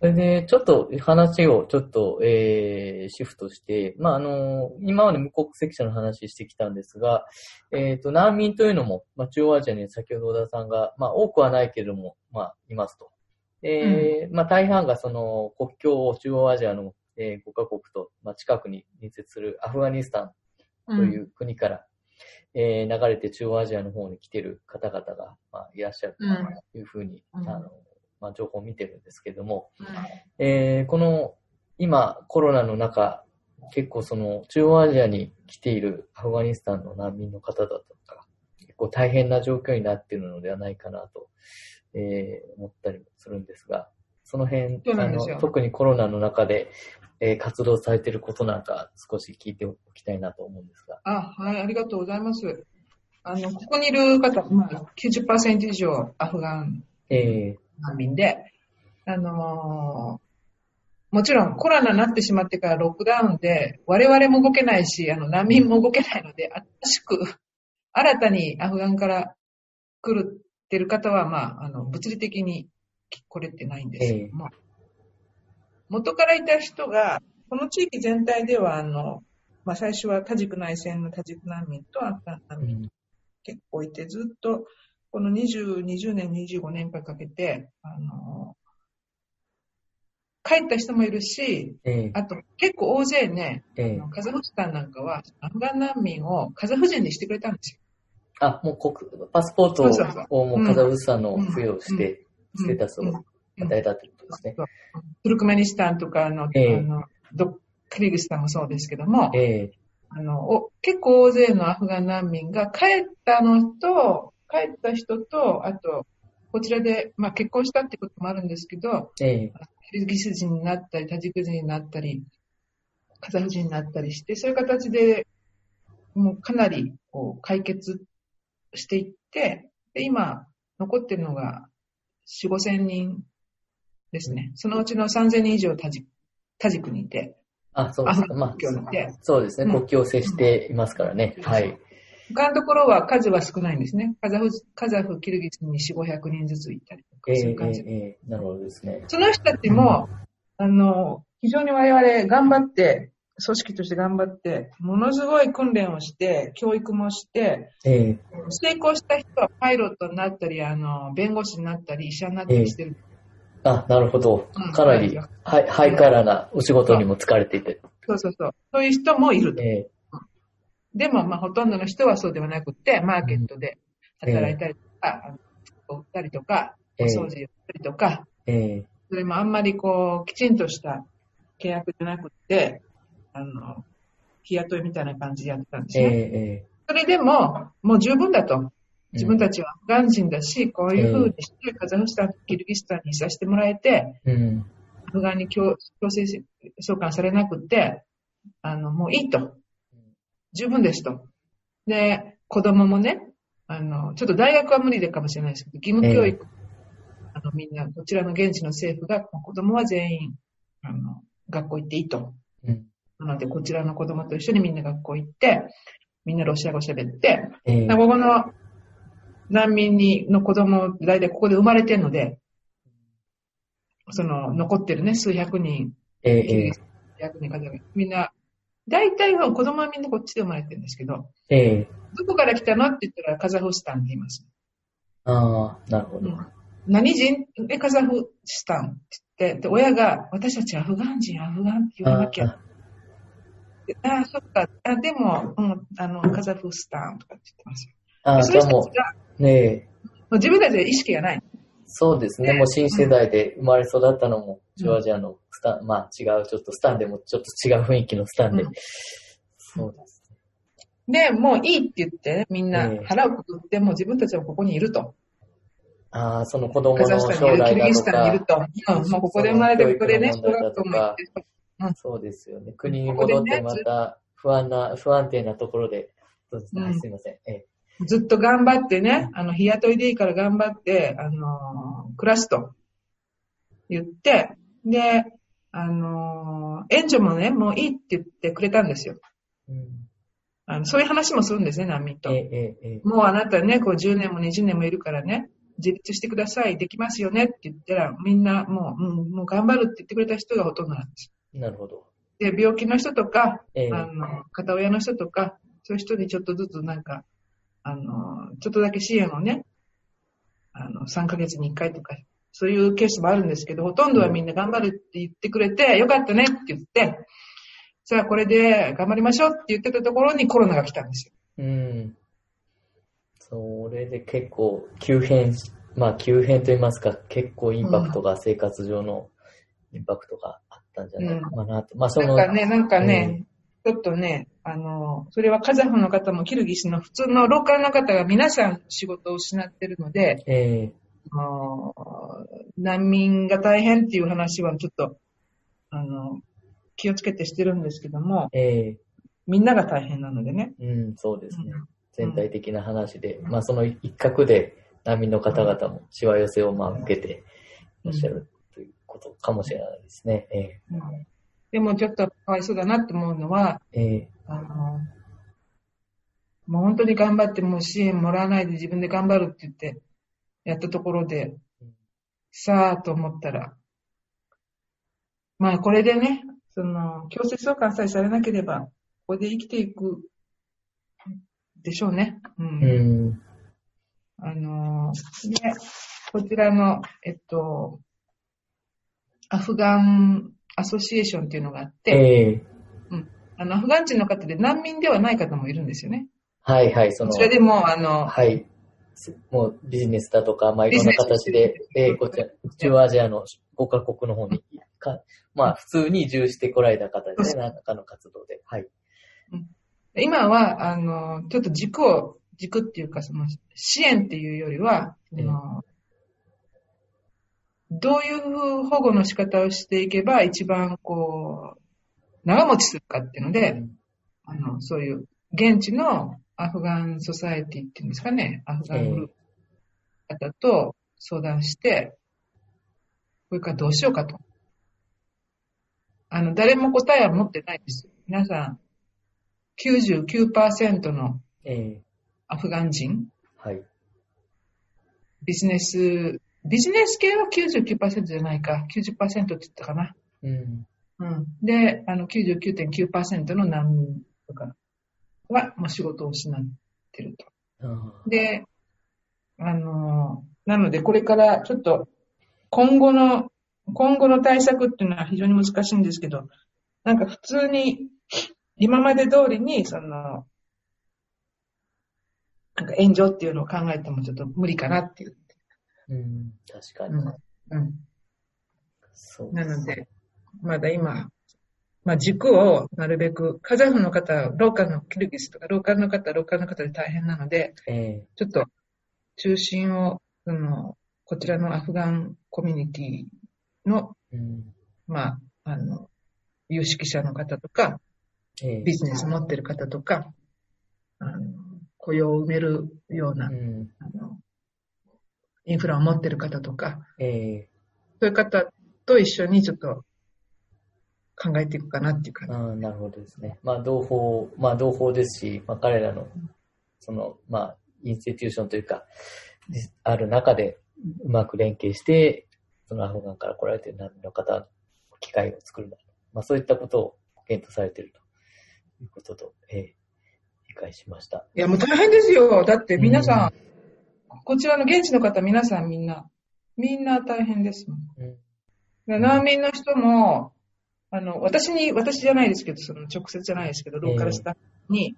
それで、ちょっと話をちょっと、えー、シフトして、まあ、あの、今まで無国籍者の話してきたんですが、えっ、と、難民というのも、まあ、中央アジアに先ほど小田さんが、まあ、多くはないけれども、まあ、いますと。えーまあ、大半がその国境を中央アジアの、え5カ国と、まあ、近くに隣接するアフガニスタンという国から、えー流れて中央アジアの方に来ている方々が、まあ、いらっしゃるというふうに、うん。あの、まあ、情報を見てるんですけども、うんえーこの今コロナの中、結構その中央アジアに来ているアフガニスタンの難民の方だとか、結構大変な状況になっているのではないかなと、えー思ったりもするんですが、その辺、あの特にコロナの中で、えー活動されていることなんか少し聞いておきたいなと思うんですが。あ、はい、ありがとうございます。あの、ここにいる方、まあ、90%以上アフガンえ難民で、あのーもちろんコロナになってしまってからロックダウンで我々も動けないし、あの難民も動けないので、新しく新たにアフガンから来るってる方は、まあ、あの、物理的に来れてないんです。けども、元からいた人が、この地域全体では、あの、まあ、最初はタジク内戦のタジク難民とアフガン難民うん。結構いて、ずっとこの20、20年、25年間かけて、あの、帰った人もいるし、えあと結構大勢ね、えカザフスタンなんかはアフガン難民をカザフ人にしてくれたんですよ。あ、もう国、パスポートをもうカザフスタンの付与して、うん。ステータスをうん。与えたということですね。トルクメニスタンとかあの、ええ。あのドクリグスタンもそうですけども、ええ。あのお結構大勢のアフガン難民が帰ったのと、帰った人と、あと、こちらで、まあ、結婚したってこともあるんですけど、ええキルギス人になったり、タジク人になったり、カザフ人になったりして、そういう形で、もうかなりこう解決していって、で今、残ってるのが4、5千人ですね。そのうちの3千人以上タジタジクにいて、あ、そうですか。まあそうですね。うん国境を接していますからね。はい。他のところは数は少ないんですね。カザフ、カザフ、キルギスに4、500人ずついたりとか、えええそういう感じ。えええなるほどですね。その人たちも、あの、非常に我々頑張って、組織として頑張って、ものすごい訓練をして、教育もして、ええ成功した人はパイロットになったり、あの、弁護士になったり、医者になったりしてる。あ、なるほどうん。かなりハイハイカラーなお仕事にも疲れていて。そうそうそう。そういう人もいると。えでも、まあ、ほとんどの人はそうではなくて、マーケットで働いたりとか、あの服を売ったりとか、おええ掃除をしたりとか、ええそれもあんまりこう、きちんとした契約じゃなくて、あの、日雇いみたいな感じでやってたんですええね。えそれでも、もう十分だと。自分たちはアフガン人だし、こういう風にしてカザフスタン、キルギスタンにいさせてもらえて、えうん。アフガンに強強制送還されなくて、あの、もういいと。十分ですと。で、子供もね、あの、ちょっと大学は無理でかもしれないですけど、義務教育、あの、みんな、こちらの現地の政府が、子供は全員、あの、学校行っていいと。うん。なので、こちらの子供と一緒にみんな学校行って、みんなロシア語喋って、ここの難民にの子供、大体ここで生まれてるので、その残ってるね、数百人、えええ数百人方が、みんな、大体は子供はみんなこっちで生まれてるんですけど、えええどこから来たのって言ったらカザフスタンって言います。ああ、なるほど。何人？え、カザフスタンって言って、で、親が、私たちアフガン人、アフガンって言わなきゃ。あでああ、そっか。あ、でも、うん、あの、カザフスタンとかって言ってますよ。あ、あもそういう人たちが、う、ねえ、もう自分たちで意識がない。そうですね。もう新世代で生まれ育ったのも、ジョージアのスタン、まあ違う、ちょっとスタンでもちょっと違う雰囲気のスタンで。うんそうです。で、もういいって言ってね、みんなええ腹をくくって、もう自分たちはここにいると。ああ、その子供の将来だとルギスタンにいるか、と。うん、もうここで生まれて、ここでね、小学校も行って、そうですよね。国に戻ってまた不安な、不安定なところで、そうですね。うんすいません。ええずっと頑張ってね、あの、日雇いでいいから頑張って、あのー暮らすと言って、で、あのー援助もね、もういいって言ってくれたんですよ。うんあのそういう話もするんですね、難民とえ。ええええもうあなたね、こう10年も20年もいるからね、自立してください、できますよねって言ったら、みんなもう、うん、もう頑張るって言ってくれた人がほとんどなんです。なるほど。で、病気の人とか、ええあの、片親の人とか、そういう人にちょっとずつなんか、あの、ちょっとだけ支援をね、あの、3ヶ月に1回とか、そういうケースもあるんですけど、ほとんどはみんな頑張るって言ってくれて、よかったねって言って、じゃあこれで頑張りましょうって言ってたところにコロナが来たんですよ。うん。それで結構急変し、まあ急変と言いますか、結構インパクトが、生活上のインパクトがあったんじゃないかなと。まあその、なんかね、なんかね、ちょっとね、あの、それはカザフの方もキルギスの普通のローカルの方が皆さん仕事を失ってるので、ええあの難民が大変っていう話はちょっと、あの、気をつけてしてるんですけども、ええみんなが大変なのでね。うん、そうですね。うん全体的な話で、まあその一角で難民の方々もしわ寄せをまあ受けていらっしゃるということかもしれないですね。えうんでもちょっとかわいそうだなって思うのは、ええあの、もう本当に頑張ってもう支援もらわないで自分で頑張るって言ってやったところでうん、さあと思ったら、まあこれでね、その、強制送還さえされなければ、ここで生きていくでしょうね。う。えうんん。あの、で、こちらの、えっと、アフガンアソシエーションっていうのがあって、ええあの、アフガン人の方で難民ではない方もいるんですよね。はいはい、そのこち、らでも、あの、はい。もうビジネスだとか、まあいろんな形で、ええこちら、中央アジアの5カ国の方にか、まあ普通に移住してこられた方ですね、何らかの活動で。はい。今は、あの、ちょっと軸を、軸っていうか、その、支援っていうよりは、ええあのどういう保護の仕方をしていけば一番こう、長持ちするかっていうので、あの、そういう現地のアフガンソサエティっていうんですかね、アフガングループの方と相談して、これからどうしようかと。あの、誰も答えは持ってないです。皆さん、99%のええアフガン人、はい。ビジネス、ビジネス系は99%じゃないか、90%って言ったかな。うん。うん。で、あの99.9%の難民とかは、もう仕事を失ってると。で、あの、なのでこれからちょっと今後の、今後の対策っていうのは非常に難しいんですけど、なんか普通に今まで通りに、その、なんか援助っていうのを考えてもちょっと無理かなっていう。うん。確かに。うん。うん。そうなので、まだ今、まあ、軸をなるべく、カザフの方はローカルのキルギスとか、ローカルの方はローカルの方で大変なので、ええちょっと中心を、その、こちらのアフガンコミュニティの、うん。まあ、あの、有識者の方とか、ええビジネス持ってる方とか、あの雇用を埋めるような、うん。あの、インフラを持ってる方とか、ええそういう方と一緒にちょっと考えていくかなっていう感じ。うん、なるほどですね。まあ、同胞、まあ、同胞ですし、まあ、彼らの、その、まあ、インスティテューションというか、ある中で、うまく連携して、そのアフガンから来られている難民の方、機会を作るまあ、そういったことを検討されているということと、えー理解しました。いや、もう大変ですよ。だって皆さん、こちらの現地の方皆さんみんな、みんな大変ですもん。うん。で難民の人も、あの、私に、私じゃないですけど、その直接じゃないですけど、ローカルスタッフに、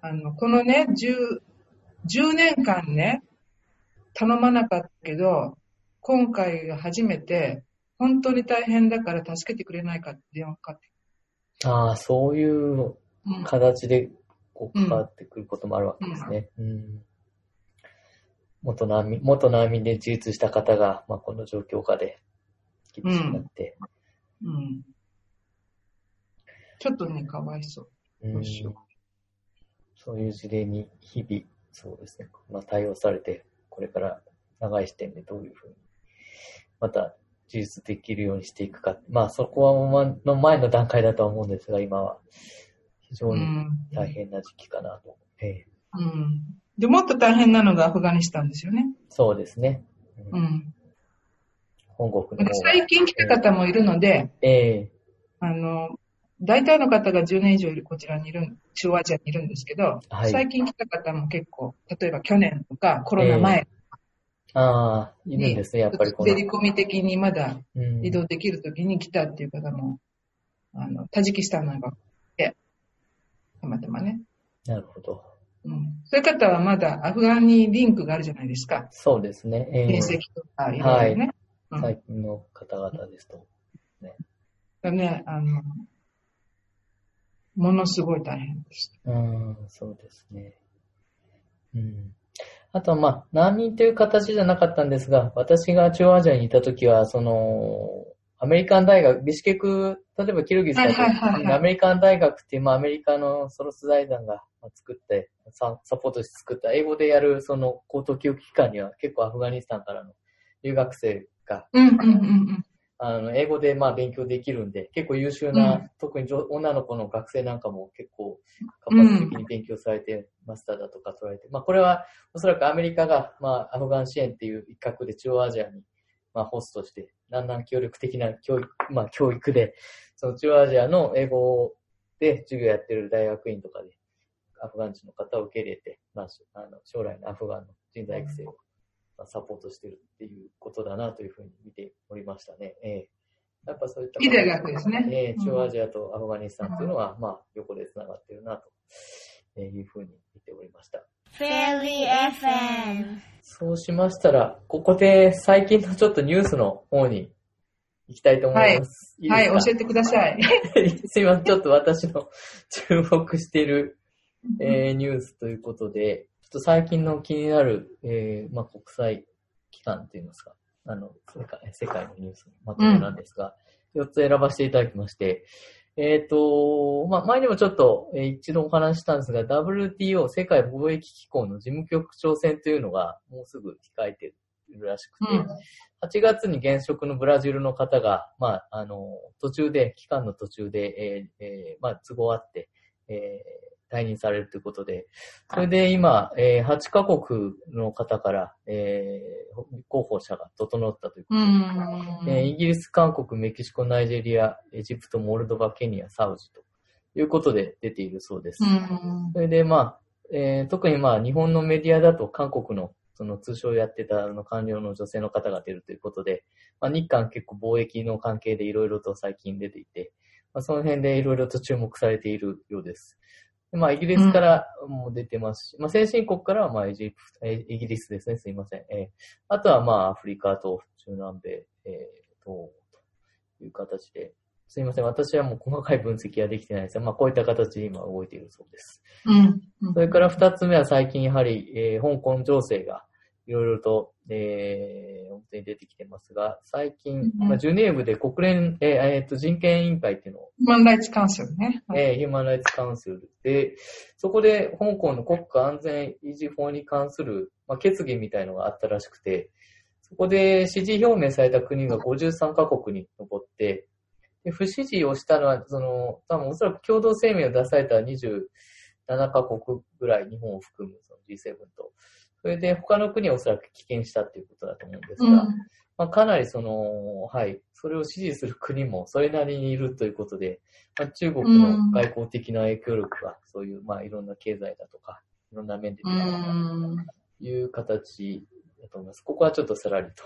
あの、このね、10、10年間ね、頼まなかったけど、今回が初めて、本当に大変だから助けてくれないかって電話かかってああ、そういううん形でこう関わってくることもあるわけですね。うん。元難民、元難民で自立した方が、まあ、この状況下で厳しくなって、うん。ちょっとね、かわいそう。うんどうしようそういう事例に日々、そうですね、まあ、対応されて、これから長い視点でどういうふうに、また自立できるようにしていくか。まあ、そこはまの前の段階だとは思うんですが、今は非常にうん。大変な時期かなと。ええうん。で、もっと大変なのがアフガニスタンですよね。そうですね。うんうん。本国の。最近来た方もいるので、ええあの、大体の方が10年以上いるこちらにいる、中央アジアにいるんですけど、はい最近来た方も結構、例えば去年とかコロナ前ああ、いるんに、ですね、やっぱりこの。滑り込み的にまだうん移動できる時に来たっていう方も、あの、タジキスタンなんかで、たまたまね。なるほど。うん。そういう方はまだアフガンにリンクがあるじゃないですか。そうですね。ええ面積とかいろいろね。うん最近の方々ですと。だね、あの、ものすごい大変です。うん、そうですね。うん。あとは、まあ、難民という形じゃなかったんですが、私が中央アジアにいたときは、その、アメリカン大学、ビシケク、例えばキルギスだと、はいはいはいはいアメリカン大学っていう、まあ、アメリカのソロス財団が作って、ササポートして作った英語でやる、その高等教育機関には結構アフガニスタンからの留学生がうんうんうんうん。あの、英語でまあ勉強できるんで、結構優秀な、うん特に女女の子の学生なんかも結構活発的に勉強されて、マスターだとか取られて、まあこれはおそらくアメリカがまあアフガン支援っていう一角で中央アジアにまあホストして、だんだん協力的な教育、まあ教育で、その中央アジアの英語で授業やってる大学院とかで、アフガン人の方を受け入れて、まあ、あの将来のアフガンの人材育成をまあサポートしてるっていうことだなというふうに見ておりましたね。ええやっぱそういった。いい大学ですねええうん中央アジアとアフガニスタンっていうのは、まあ、横で繋がってるなというふうに見ておりました。Fairy FM. そうしましたら、ここで最近のちょっとニュースの方に行きたいと思います。い、はいい、ですか？教えてください。すいません、ちょっと私の注目している、えーニュースということで、ちょっと最近の気になる、えーまあ、国際機関っていいますか、あの、世界世界のニュースのまとめなんですが、4つ選ばせていただきまして、えっ、と、まあ、前にもちょっと、えー一度お話ししたんですが、WTO 世界貿易機構の事務局長選というのがもうすぐ控えているらしくて、うん。8月に現職のブラジルの方が、まあ、あの、途中で、期間の途中で、えーえーまあ、都合あって、えー退任されるということで、それで今、えー8カ国の方から、えー候補者が整ったということうで、ん。えーイギリス、韓国、メキシコ、ナイジェリア、エジプト、モルドバ、ケニア、サウジということで出ているそうです。うんそれで、まあ、えー特にまあ、日本のメディアだと韓国のその通称やってたあの官僚の女性の方が出るということで、まあ、日韓結構貿易の関係でいろいろと最近出ていて、まあ、その辺でいろいろと注目されているようです。でまあ、イギリスからも出てますし、まあ、先進国からはまあエジプト、えイギリスですね、すいません。えーあとはまあ、アフリカと中南米、えーと、という形で、すいません、私はもう細かい分析はできてないですが、まあ、こういった形で今動いているそうです。うん。それから二つ目は最近やはり、えー香港情勢がいろいろと、えー、表に出てきてますが、最近、うんまあ、ジュネーブで国連、えーえーと人権委員会っていうのを、ヒューマンライツカウンセルね。えーヒューマンライツカウンセルで、そこで香港の国家安全維持法に関する、まあ、決議みたいのがあったらしくて、そこで支持表明された国が53カ国に上って、で不支持をしたのは、その、多分おそらく共同声明を出された27カ国ぐらい、日本を含むその G7 と。それで他の国はおそらく棄権したっていうことだと思うんですが、うんまあ、かなりその、はい、それを支持する国もそれなりにいるということで、まあ、中国の外交的な影響力が、そういう、まあ、いろんな経済だとか、いろんな面でう出たん。という形だと思います。ここはちょっとさらりと、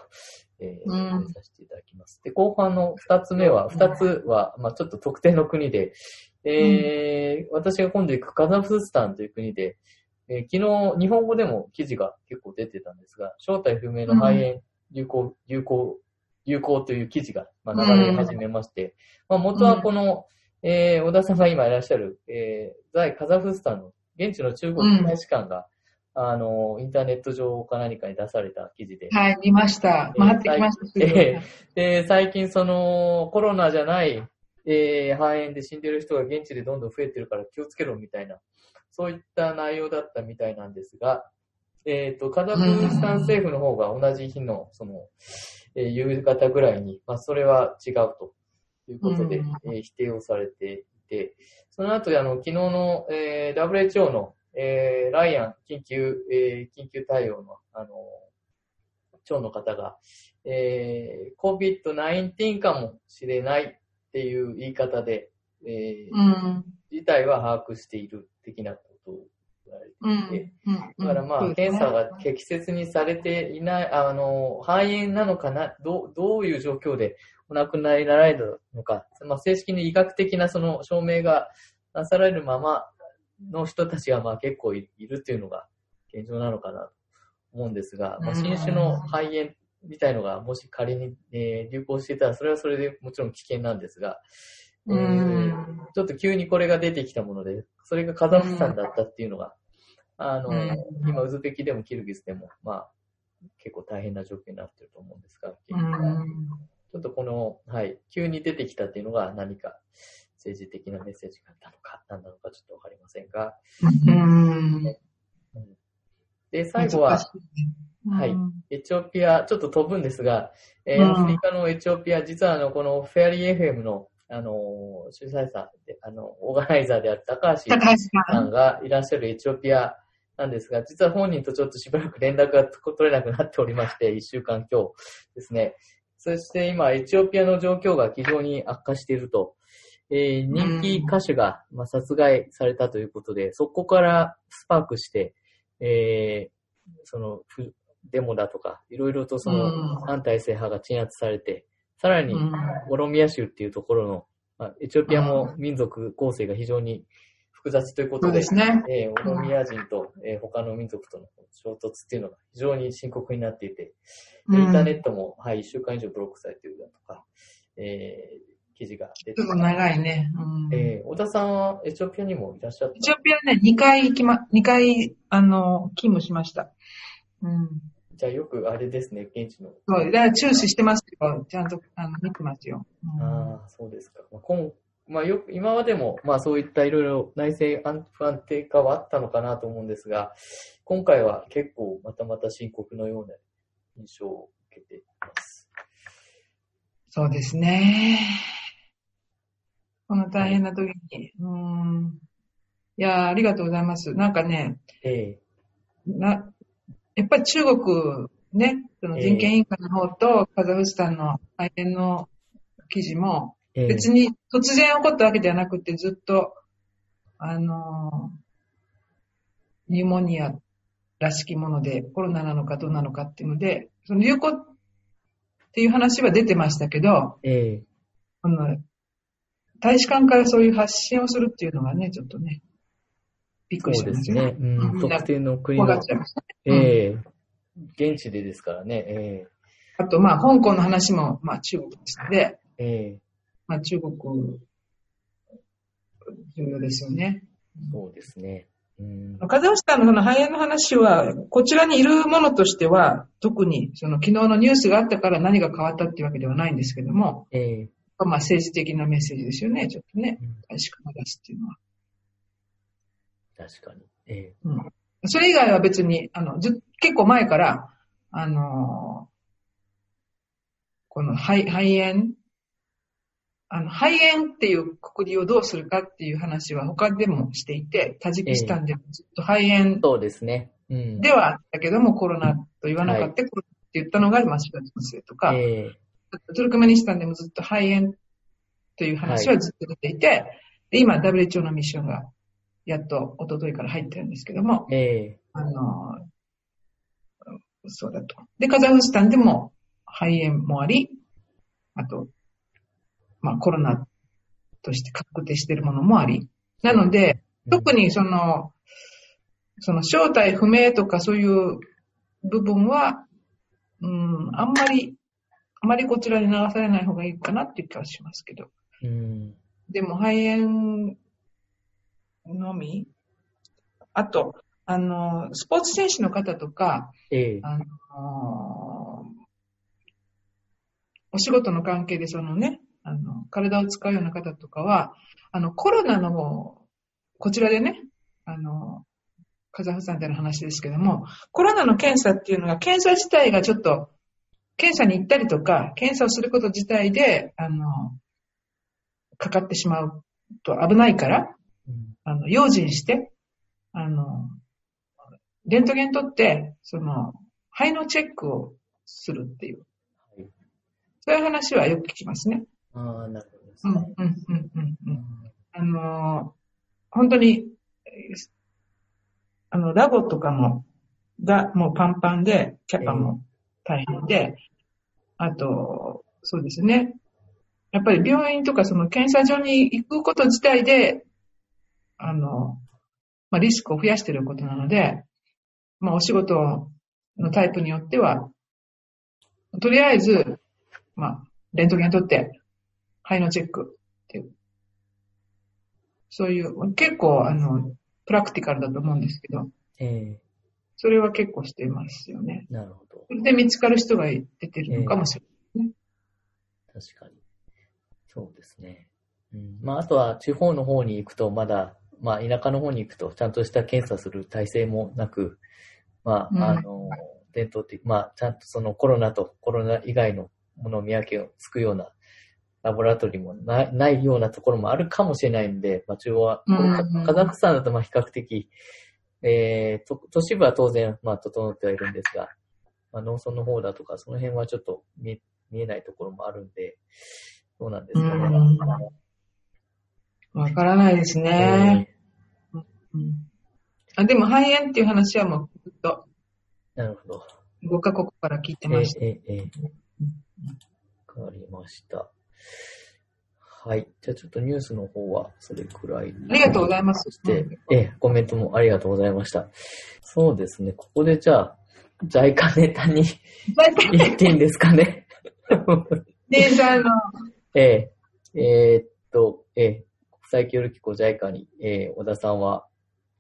えー、うんさせていただきます。で、後半の二つ目は、二つは、まあちょっと特定の国で、えー私が今度行くカザフスタンという国で、えー昨日、日本語でも記事が結構出てたんですが、正体不明の肺炎流行、流行、流行という記事が、まあ、流れ始めまして、まあ、元はこの、えー小田さんが今いらっしゃる、えー在カザフスタンの現地の中国大使館が、あの、インターネット上か何かに出された記事で、はい、見ました。回ってきました。えで、最近そのコロナじゃない、えー肺炎で死んでる人が現地でどんどん増えてるから気をつけろみたいな、そういった内容だったみたいなんですが、えっ、と、カザフスタン政府の方が同じ日の、その、えー夕方ぐらいに、まあ、それは違うということで、うん。えー否定をされていて、その後、あの、昨日の、えー WHO の、えーライアン緊急、えー緊急対応の、あの、長の方が、えー COVID-19 かもしれないっていう言い方で、えーうん。事態は把握している的なことを言われてうん。いて、うん。だからまあ、検査が適切にされていない、あの、肺炎なのかな、どう、どういう状況でお亡くなりになられるのか、まあ、正式に医学的なその証明がなされるままの人たちがまあ結構いいるっていうのが現状なのかなと思うんですが、まあ、うん新種の肺炎みたいのがもし仮に、えー流行していたら、それはそれでもちろん危険なんですが、えーうんちょっと急にこれが出てきたもので、それがカザフスタンだったっていうのが、あの、うん今、ウズベキでもキルギスでも、まあ、結構大変な状況になってると思うんですが、うちょん。っとこの、はい、急に出てきたっていうのが何か政治的なメッセージがあったのか、何なのかちょっとわかりませんが、うん。で、最後は、はいエチオピア、ちょっと飛ぶんですが、えーうんアフリカのエチオピア、実はあの、このフェアリー FM の、あのー主催者で、あの、オーガナイザーである高橋。さんがいらっしゃるエチオピアなんですが、実は本人とちょっとしばらく連絡が取れなくなっておりまして、一週間今日ですね。そして今、エチオピアの状況が非常に悪化していると。えー人気歌手が、まあ、殺害されたということで、そこからスパークして、えーその、ふデモだとか、いろいろとその、うん。反体制派が鎮圧されて、さらに、うん。オロミア州っていうところの、まあ、エチオピアも民族構成が非常に複雑ということで、ですね。えーオロミア人と、えー他の民族との衝突っていうのが非常に深刻になっていて、でインターネットも、はい、1週間以上ブロックされているだとか、えー記事が出てちょっと長いね。うんえー小田さんはエチオピアにもいらっしゃった？エチオピアね、2回行きま、2回、あの、勤務しました。うん。じゃあよくあれですね、現地の。そう、だから注視してますよ。ちゃんと、あの、見てますよ。うんああ、そうですか。まあ、今まあ、よく、今までも、まあそういったいろいろ内政安不安定化はあったのかなと思うんですが、今回は結構またまた深刻のような印象を受けています。そうですね。この大変な時に。うん。いやーありがとうございます。なんかね、えな、やっぱり中国、ね、その人権委員会の方とカザフスタンの肺炎の記事も、別に突然起こったわけではなくて、ずっと、あのーニューモニアらしきもので、コロナなのかどうなのかっていうので、その流行っていう話は出てましたけど、ええあの、大使館からそういう発信をするっていうのがね、ちょっとね、びっくりそうでしますすよね。うん、特定の国のっ、ちゃいました。ええ現地でですからね。えあと、まあ、香港の話も、まあ、中国ですので、えええまあ、中国、重要ですよね。そうですね。うん、カザフスタンのその肺炎の話は、こちらにいるものとしては、特にその昨日のニュースがあったから何が変わったっていうわけではないんですけども、ええまあ政治的なメッセージですよね、ちょっとねうん。大使館が出すっていうのは。確かに。ええうん。それ以外は別に、あの、ず結構前から、あのーこの肺肺炎あの、肺炎っていうくくりをどうするかっていう話は他でもしていて、タジキスタンでもずっと肺炎そうですね。うん。ではあったけども、コロナと言わなかった、コロナって言ったのがマシュラ先生とか、えトルクメニスタンでもずっと肺炎という話はずっと出ていて、で今 WHO のミッションがやっと一昨日から入ってるんですけども、ええあの、そうだと。で、カザフスタンでも肺炎もあり、あと、まあコロナとして確定しているものもあり。なので、え特にその、その正体不明とかそういう部分は、うん、あんまり、あまりこちらに流されない方がいいかなっていう気はしますけど。うん。でも肺炎のみ？あと、あの、スポーツ選手の方とか、ええあの、お仕事の関係でそのね、あの、体を使うような方とかは、あの、コロナの、こちらでね、あの、カザフスタンでの話ですけども、コロナの検査っていうのが、検査自体がちょっと、検査に行ったりとか、検査をすること自体で、あの、かかってしまうと危ないから、うんあの、用心して、あの、レントゲン取って、その、肺のチェックをするっていう、はいそういう話はよく聞きますね。ああ、なるほどですうん、うね。ん、うん、うん、うん。あの、本当に、えーあの、ラボとかも、がもうパンパンで、キャパも大変で、あと、そうですね。やっぱり病院とかその検査所に行くこと自体で、あの、まあ、リスクを増やしていることなので、まあ、お仕事のタイプによっては、とりあえず、まあ、レントゲン取って、肺のチェックっていう。そういう、結構、あの、プラクティカルだと思うんですけど、ええそれは結構していますよね。なるほど。それで見つかる人が出てるのかもしれない。確かに。そうですね。うん、まあ、あとは地方の方に行くと、まだ、まあ、田舎の方に行くと、ちゃんとした検査する体制もなく、まうんあ、あの、伝統的、まあ、ちゃんとそのコロナとコロナ以外のものを見分けをつくようなラボラトリーもないないようなところもあるかもしれないんで、まあ、中央は、カザフスタンだとまあ比較的、えー、と都市部は当然、まあ、整ってはいるんですが、まあ、農村の方だとか、その辺はちょっと見見えないところもあるんで、どうなんですかね。うんわからないですね。うんあでも肺炎っていう話はもうずっとえーなるほど。5カ国から聞いてえました。ー、えー、えー、わかりました。はい。じゃあちょっとニュースの方はそれくらい。ありがとうございますそして、ええ、コメントもありがとうございました。そうですね。ここでじゃあ、在家ネタに言っていいんですかね。で、じゃあ、あの、えええーっと、ええ国際協力機構 JICA に、ええ小田さんは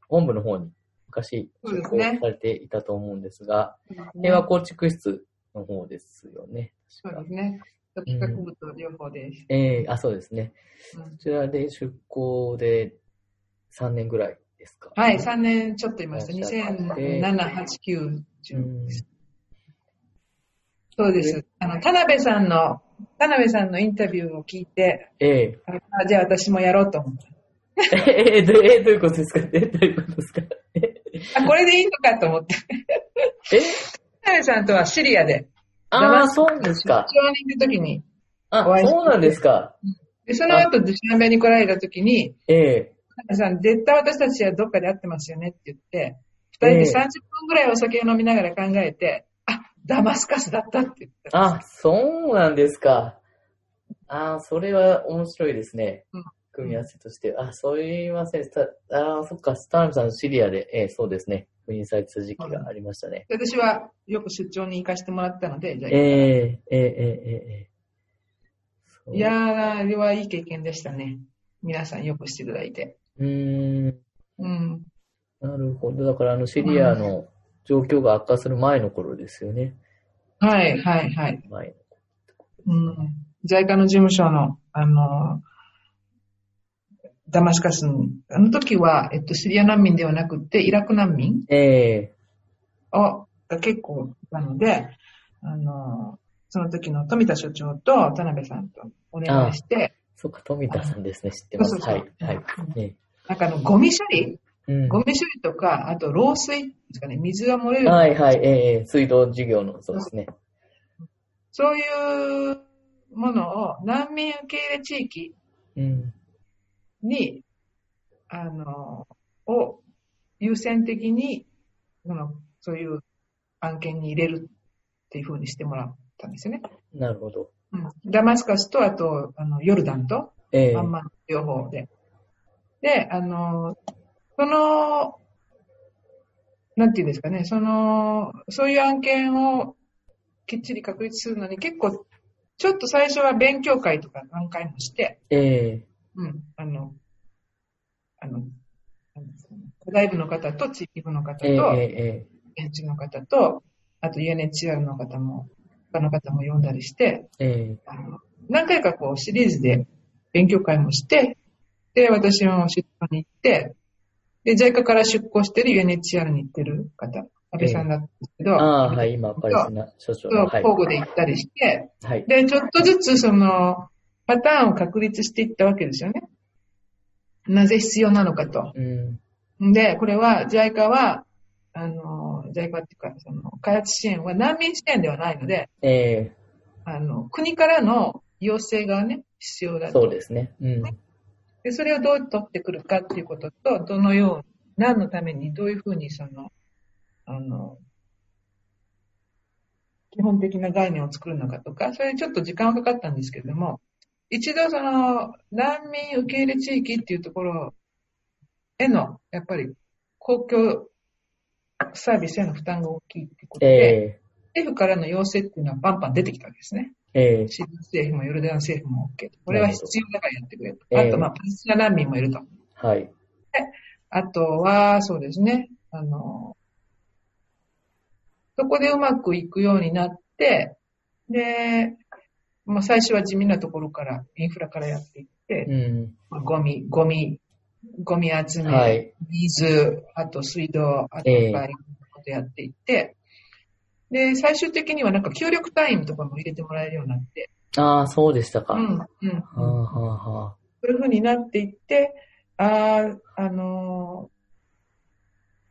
本部の方に昔出向されていたと思うんですが、平和構築室の方ですよね。そうですね。企画部と両方です。ええあ、そうですね。うんこちらで出向で3年ぐらいですか。はい、3年ちょっといました。いらっしゃって2007、8、9、う10んです。そうです。あの、田辺さんの、田辺さんのインタビューを聞いて、ええ。あじゃあ私もやろうと思った。ええどういうことですか？えどういうことですか？えあ、これでいいのかと思って。え？田辺さんとはシリアで、ああ、そうですか。出張に行くときに、おあ、そうなんですか。でその後、ドゥシャンベに来られたときに、ええ。田辺さん、絶対私たちはどっかで会ってますよねって言って、大体30分ぐらいお酒を飲みながら考えて、えー、あ、ダマスカスだったって言った。あ、そうなんですか。ああ、それは面白いですね。組み合わせとして。あ、そういません。ああ、そっか、スタームさんのシリアで、えー、そうですね。不任されてた時期がありましたね。私はよく出張に行かせてもらったので、じゃあ。えー、えー、えー、ええー、いやー、あれはいい経験でしたね。皆さんよくしていただいて。うん。うん。なるほど。だから、あの、シリアの状況が悪化する前の頃ですよね。はい、はい、はい。前のうん。JICA の事務所の、あの、ダマスカスに、あの時は、えっと、シリア難民ではなくて、イラク難民ええをが結構なので、あの、その時の富田所長と田辺さんとお願いして、そっか、富田さんですね。知ってます。そうそうそうはい。はい。ねなんかあの、ゴミ処理うん。ゴミ処理とか、あと漏水ですかね、水が漏れる。はいはい、ええ水道事業の、そうですね。そういうものを難民受け入れ地域うん。に、あの、を優先的に、そのそういう案件に入れるっていう風にしてもらったんですよね。なるほど。うん、ダマスカスと、あと、あの、ヨルダンと、ええアンマン両方で。で、あの、その、なんていうんですかね、その、そういう案件をきっちり確立するのに結構、ちょっと最初は勉強会とか何回もして、ええ。うん、あの、あの、課題部の方と地域部の方と、えええ現地の方と、あと UNHCR の方も、他の方も呼んだりして、えええ。あの何回かこうシリーズで勉強会もして、で、私も出張に行って、で、JICA から出向してる UNHCR に行ってる方、安倍さんだったんですけど、ああ、はい、今、パレスチナ所長と。交互で行ったりして、はい。で、ちょっとずつその、パターンを確立していったわけですよね。なぜ必要なのかと。うん。で、これは、JICA は、あの、JICA っていうか、その、開発支援は難民支援ではないので、ええあの、国からの要請がね、必要だと。そうですね。うん。で、それをどう取ってくるかっていうことと、どのように、何のために、どういうふうにその、あの、基本的な概念を作るのかとか、それにちょっと時間はかかったんですけれども、一度その、難民受け入れ地域っていうところへの、やっぱり、公共サービスへの負担が大きいってことで、え政府からの要請っていうのはバンバン出てきたわけですね。えええシリア政府もヨルダン政府も OK と。これは必要だからやってくれと。ええあと、まあ、パレスチナ難民もいると。はい。あとは、そうですね。あの、そこでうまくいくようになって、で、まあ、最初は地味なところから、インフラからやっていって、うん。まあゴミ、ゴミ、ゴミ集め、はい水、あと水道、あとええかいろんなことやっていって、で、最終的にはなんか協力隊員とかも入れてもらえるようになって、ああ、そうでしたか。うん、うん。はあ、はあ、はあ。そういう風になっていって、ああ、あの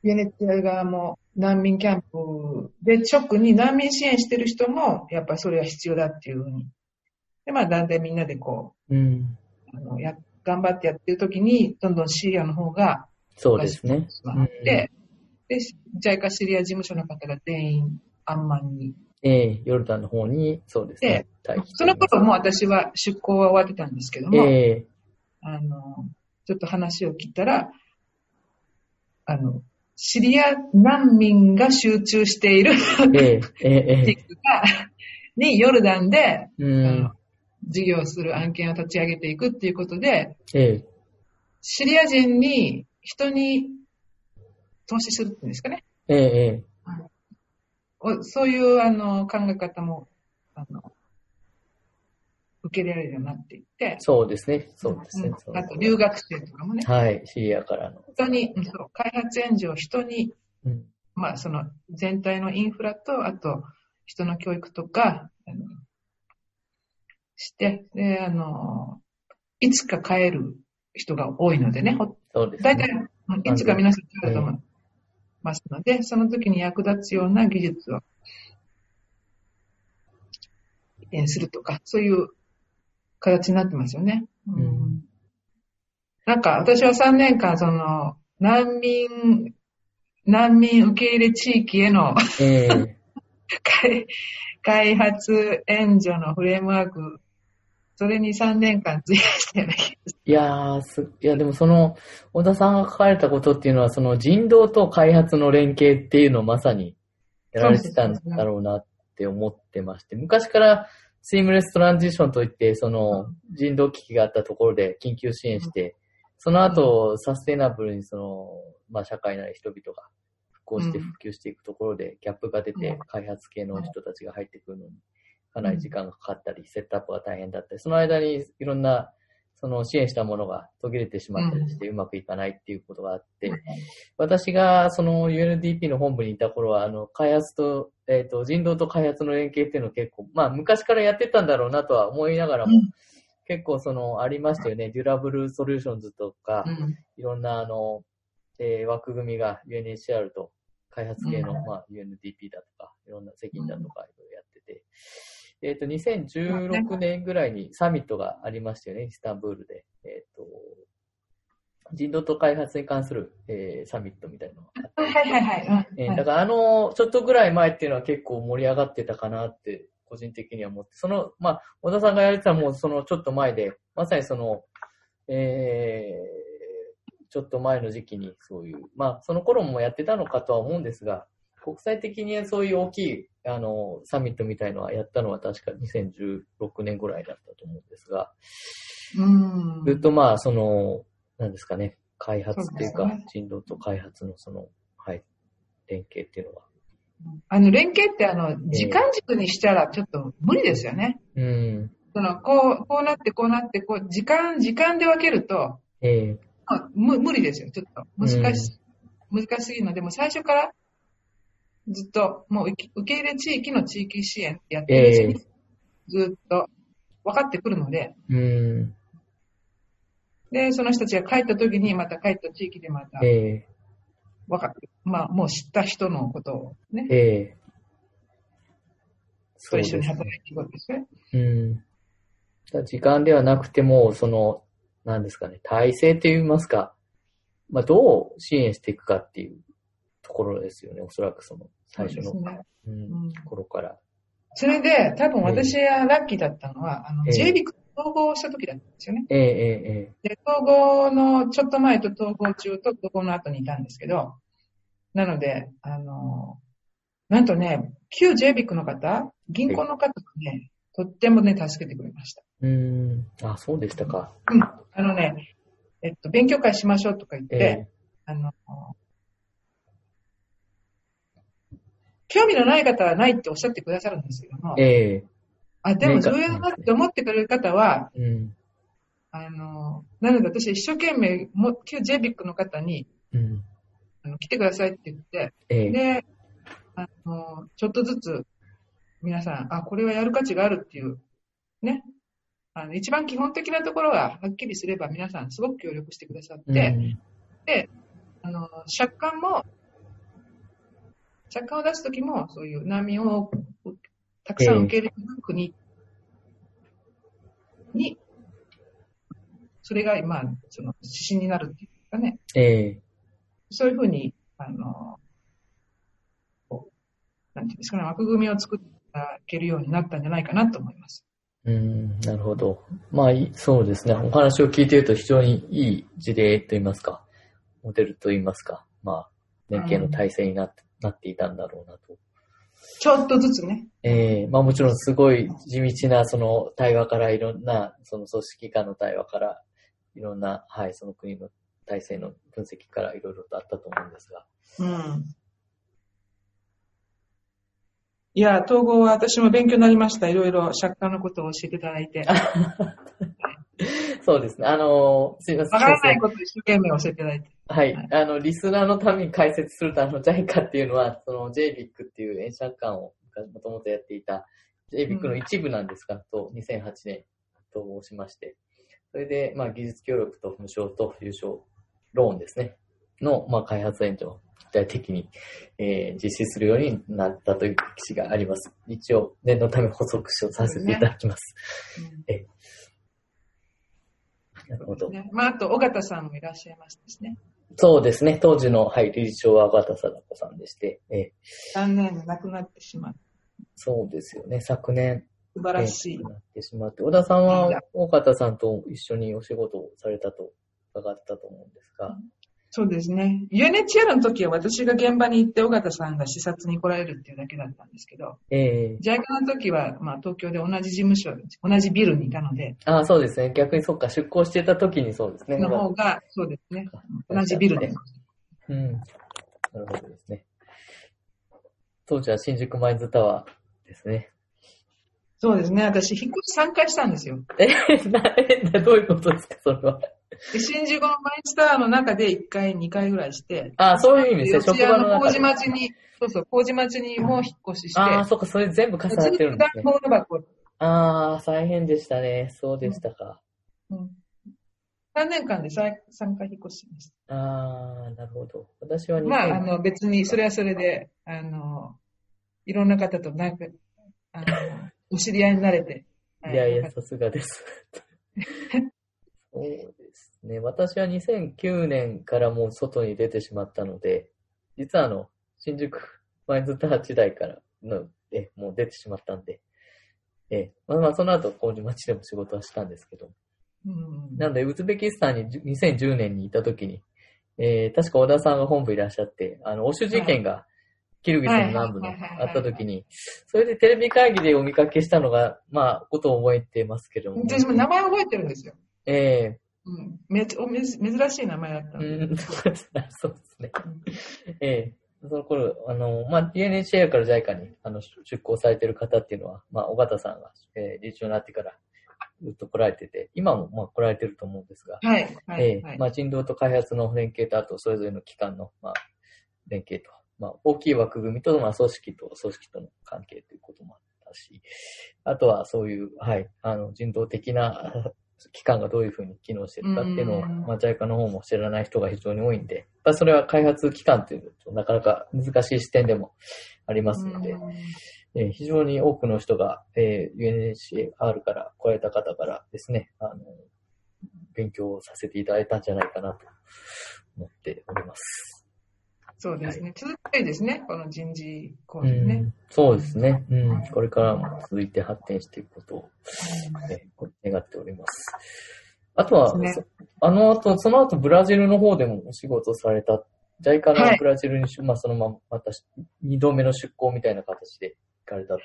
ー、ベネチア側も難民キャンプで直に難民支援してる人も、やっぱりそれは必要だっていう風に。で、まあ、だんだんみんなでこうん。う、あのや頑張ってやってる時に、どんどんシリアの方が、そうですね。あって、で、ジャイカシリア事務所の方が全員、アンマンに。ええヨルダンの方に、そうですね。その頃もう私は出向は終わってたんですけども、ええあの、ちょっと話を聞いたら、あの、シリア難民が集中しているえええええ地区が、にヨルダンで、えうん。事業する案件を立ち上げていくっていうことで、ええシリア人に、人に投資するっていうんですかね。ええそういうあの考え方も、あの、受け入れられるようになっていって、そうですね。そうですね。うんあと留学生とかもね、はい。シリアからの。人に、うんそう開発援助を人にうん。まあ、その全体のインフラと、あと人の教育とか、あのして、で、あの、いつか帰る人が多いのでね、ほそうです大体、ね。うんいつか皆さん帰ると思いますので、その時に役立つような技術を移転するとか、そういう形になってますよね。うんうんなんか、私は3年間、その、難民、難民受け入れ地域へのええ 開開発援助のフレームワーク、それに3年間費やしたような気がす。る。いやーす、いやでもその、小田さんが書かれたことっていうのは、その人道と開発の連携っていうのをまさにやられてたんだろうなって思ってまして、昔からスイムレストランジションといって、その人道危機があったところで緊急支援して、その後、サステナブルにその、まあ社会なり人々が復興してうん。普及していくところで、ギャップが出てうん、開発系の人たちが入ってくるのに、かなり時間がかかったり、セットアップが大変だったり、その間にいろんな、その支援したものが途切れてしまったりしてうまくいかないっていうことがあって、私がその UNDP の本部にいた頃は、あの、開発と、えっ、と、人道と開発の連携っていうのを結構、まあ昔からやってたんだろうなとは思いながらも、うん。結構その、ありましたよね。 durable solutions とか、うん。いろんなあの、えー枠組みが UNHCR と開発系の、うん。まあ、UNDP だとか、いろんな責任だとか、いろいろやってて、えっ、と、2016年ぐらいにサミットがありましたよね、イスタンブールで。えっ、と、人道と開発に関する、えーサミットみたいなのがあってはいはいはい。えーだからあの、ちょっとぐらい前っていうのは結構盛り上がってたかなって、個人的には思って、その、まあ、小田さんがやられてたのもそのちょっと前で、まさにその、えーちょっと前の時期にそういう、まあ、その頃もやってたのかとは思うんですが、国際的にそういう大きい、あの、サミットみたいのはやったのは確か2016年ぐらいだったと思うんですが、うん。ずっとまあ、その、なんですかね、開発っていうか、そうね人道と開発のその、はい、連携っていうのは、あの、連携ってあの、時間軸にしたらちょっと無理ですよね。うん、その、こう、こうなって、こうなって、こう、時間、時間で分けると、ええまあむ無理ですよ。ちょっと。難し、難しすぎるので、もう最初からずっと、もう受け入れ地域の地域支援ってやってるうちに、ずっと。分かってくるので、うん、で、その人たちが帰った時に、また帰った地域でまたええ。分かって、まあ、もう知った人のことをね、ええ。と一緒にね。働いていくですね。うん。時間ではなくても、その、なんですかね、体制といいますか、まあ、どう支援していくかっていうところですよね、おそらくその、最初の、そうんうん頃から。それで、多分私がラッキーだったのは、あの、ええ JBIC 統合した時だったんですよね。ええええで、統合のちょっと前と統合中と統合の後にいたんですけど、なので、あの、なんとね、旧 JBIC の方、銀行の方がね、とってもね、助けてくれました。ええうん。あ、そうでしたか。うん。あのね、えっと、勉強会しましょうとか言って、えあの、興味のない方はないっておっしゃってくださるんですけどもえ、ええあ、でもね重要だなって思ってくれる方は、うん。あの、なので私一生懸命、も旧 JBIC の方に、うん。あの来てくださいって言って、ええで、あの、ちょっとずつ、皆さん、あ、これはやる価値があるっていう、ね。あの、一番基本的なところがはっきりすれば皆さんすごく協力してくださって、うんあの、借款も、借款を出すときも、そういう難民をたくさん受け入れる国に、それが、まあ、その指針になるっていうかね、ええそういうふうに、あの、こうなんていうんですかね、枠組みを作っていけるようになったんじゃないかなと思います。うん、なるほど。まあ、いそうですね。お話を聞いていると非常にいい事例といいますか、モデルといいますか、まあ、連携の体制になって,、なっていたんだろうなと。ちょっとずつね、ええまあもちろんすごい地道なその対話からいろんな、その組織間の対話から、いろんな、はい、その国の体制の分析からいろいろとあったと思うんですが。うん。いや、統合は私も勉強になりました。いろいろ借款のことを教えていただいて。わ そうですね。あの、すいません。からないことを一生懸命教えていただいて。はいはい。あの、リスナーのために解説すると、あの、JICA っていうのは、その JBIC っていう演借館をもともとやっていた JBIC の一部なんですが、と2008年統合しまして、それで、まあ、技術協力と無償と優勝ローンですね、の、まあ、開発援助を具体的に、えー実施するようになったという歴史があります。一応、念のため補足書させていただきます。なるほど。ね、まあ、あと、尾形さんもいらっしゃいましたしね。そうですね。当時の、はい、理事長は小形貞子さんでして、えー残念、亡くなってしまう。そうですよね。昨年、素晴らしいえー。なってしまって、小田さんは大方さんと一緒にお仕事をされたと伺ったと思うんですが、そうですね。UNHR の時は私が現場に行って尾形さんが視察に来られるっていうだけだったんですけど、ええ JICA の時は、まあ、東京で同じ事務所、同じビルにいたので、ああ、そうですね。逆にそっか、出向してた時にそうですね。の方が、そうですね。同じビルで。うん。なるほどですね。当時は新宿マインズタワーですね。そうですね。私、引っ越し3回したんですよ。え、な、え、どういうことですか、それは。で新宿のマインスターの中で1回、2回ぐらいして、ああ、そういう意味ですね。職場の麹町に、そうそう、麹町にも引っ越しして、ああ、そっか、それ全部重なってるんですね。ああ、大変でしたね。そうでしたか。うん、3年間で 3, 3回引っ越しましああ、なるほど。私はた。2000まあ、あの、別に、それはそれで、あの、いろんな方となんか、あの、お知り合いになれて。はいやいや、さすがです。そうですね。私は2009年からもう外に出てしまったので、実はあの、新宿マインズター時代からの、え、もう出てしまったんで、え、まあまあその後、麹町でも仕事はしたんですけど、うんなので、ウズベキスタンにじゅ2010年にいた時に、えー、確か小田さんが本部いらっしゃって、あの、オシュ事件が、キルギスの南部にあった時に、それでテレビ会議でお見かけしたのが、まあ、ことを覚えてますけども。私も名前覚えてるんですよ。えうん。めおめず珍しい名前だったえので。うん、そうですね。ええその頃、あの、まあ、DNHR から JICA にあの出出向されてる方っていうのは、まあ、尾形さんが、えー、理事長になってからずっと来られてて、今もまあ来られてると思うんですが、はい。はええい。はいまあ、人道と開発の連携と、あとそれぞれの機関の、まあ、連携と、まあ、大きい枠組みと、まあ、組織と組織との関係ということもあったし、あとはそういう、はい、あの、人道的な機関がどういうふうに機能してるかっていうのを、うんまあ、JICA の方も知らない人が非常に多いんで、やっぱりそれは開発機関というとなかなか難しい視点でもありますので、うんえー非常に多くの人が、えー UNHR から来られた方からですね、あの、勉強をさせていただいたんじゃないかなと思っております。そうですね。続きたいですね。この人事講う座ね。ん、そうですね、うん。これからも続いて発展していくことを、えー願っております。あとは、そうですそあの後、その後ブラジルの方でもお仕事された、JICA のはいブラジルに、まあそのまま、また二度目の出向みたいな形で行かれたと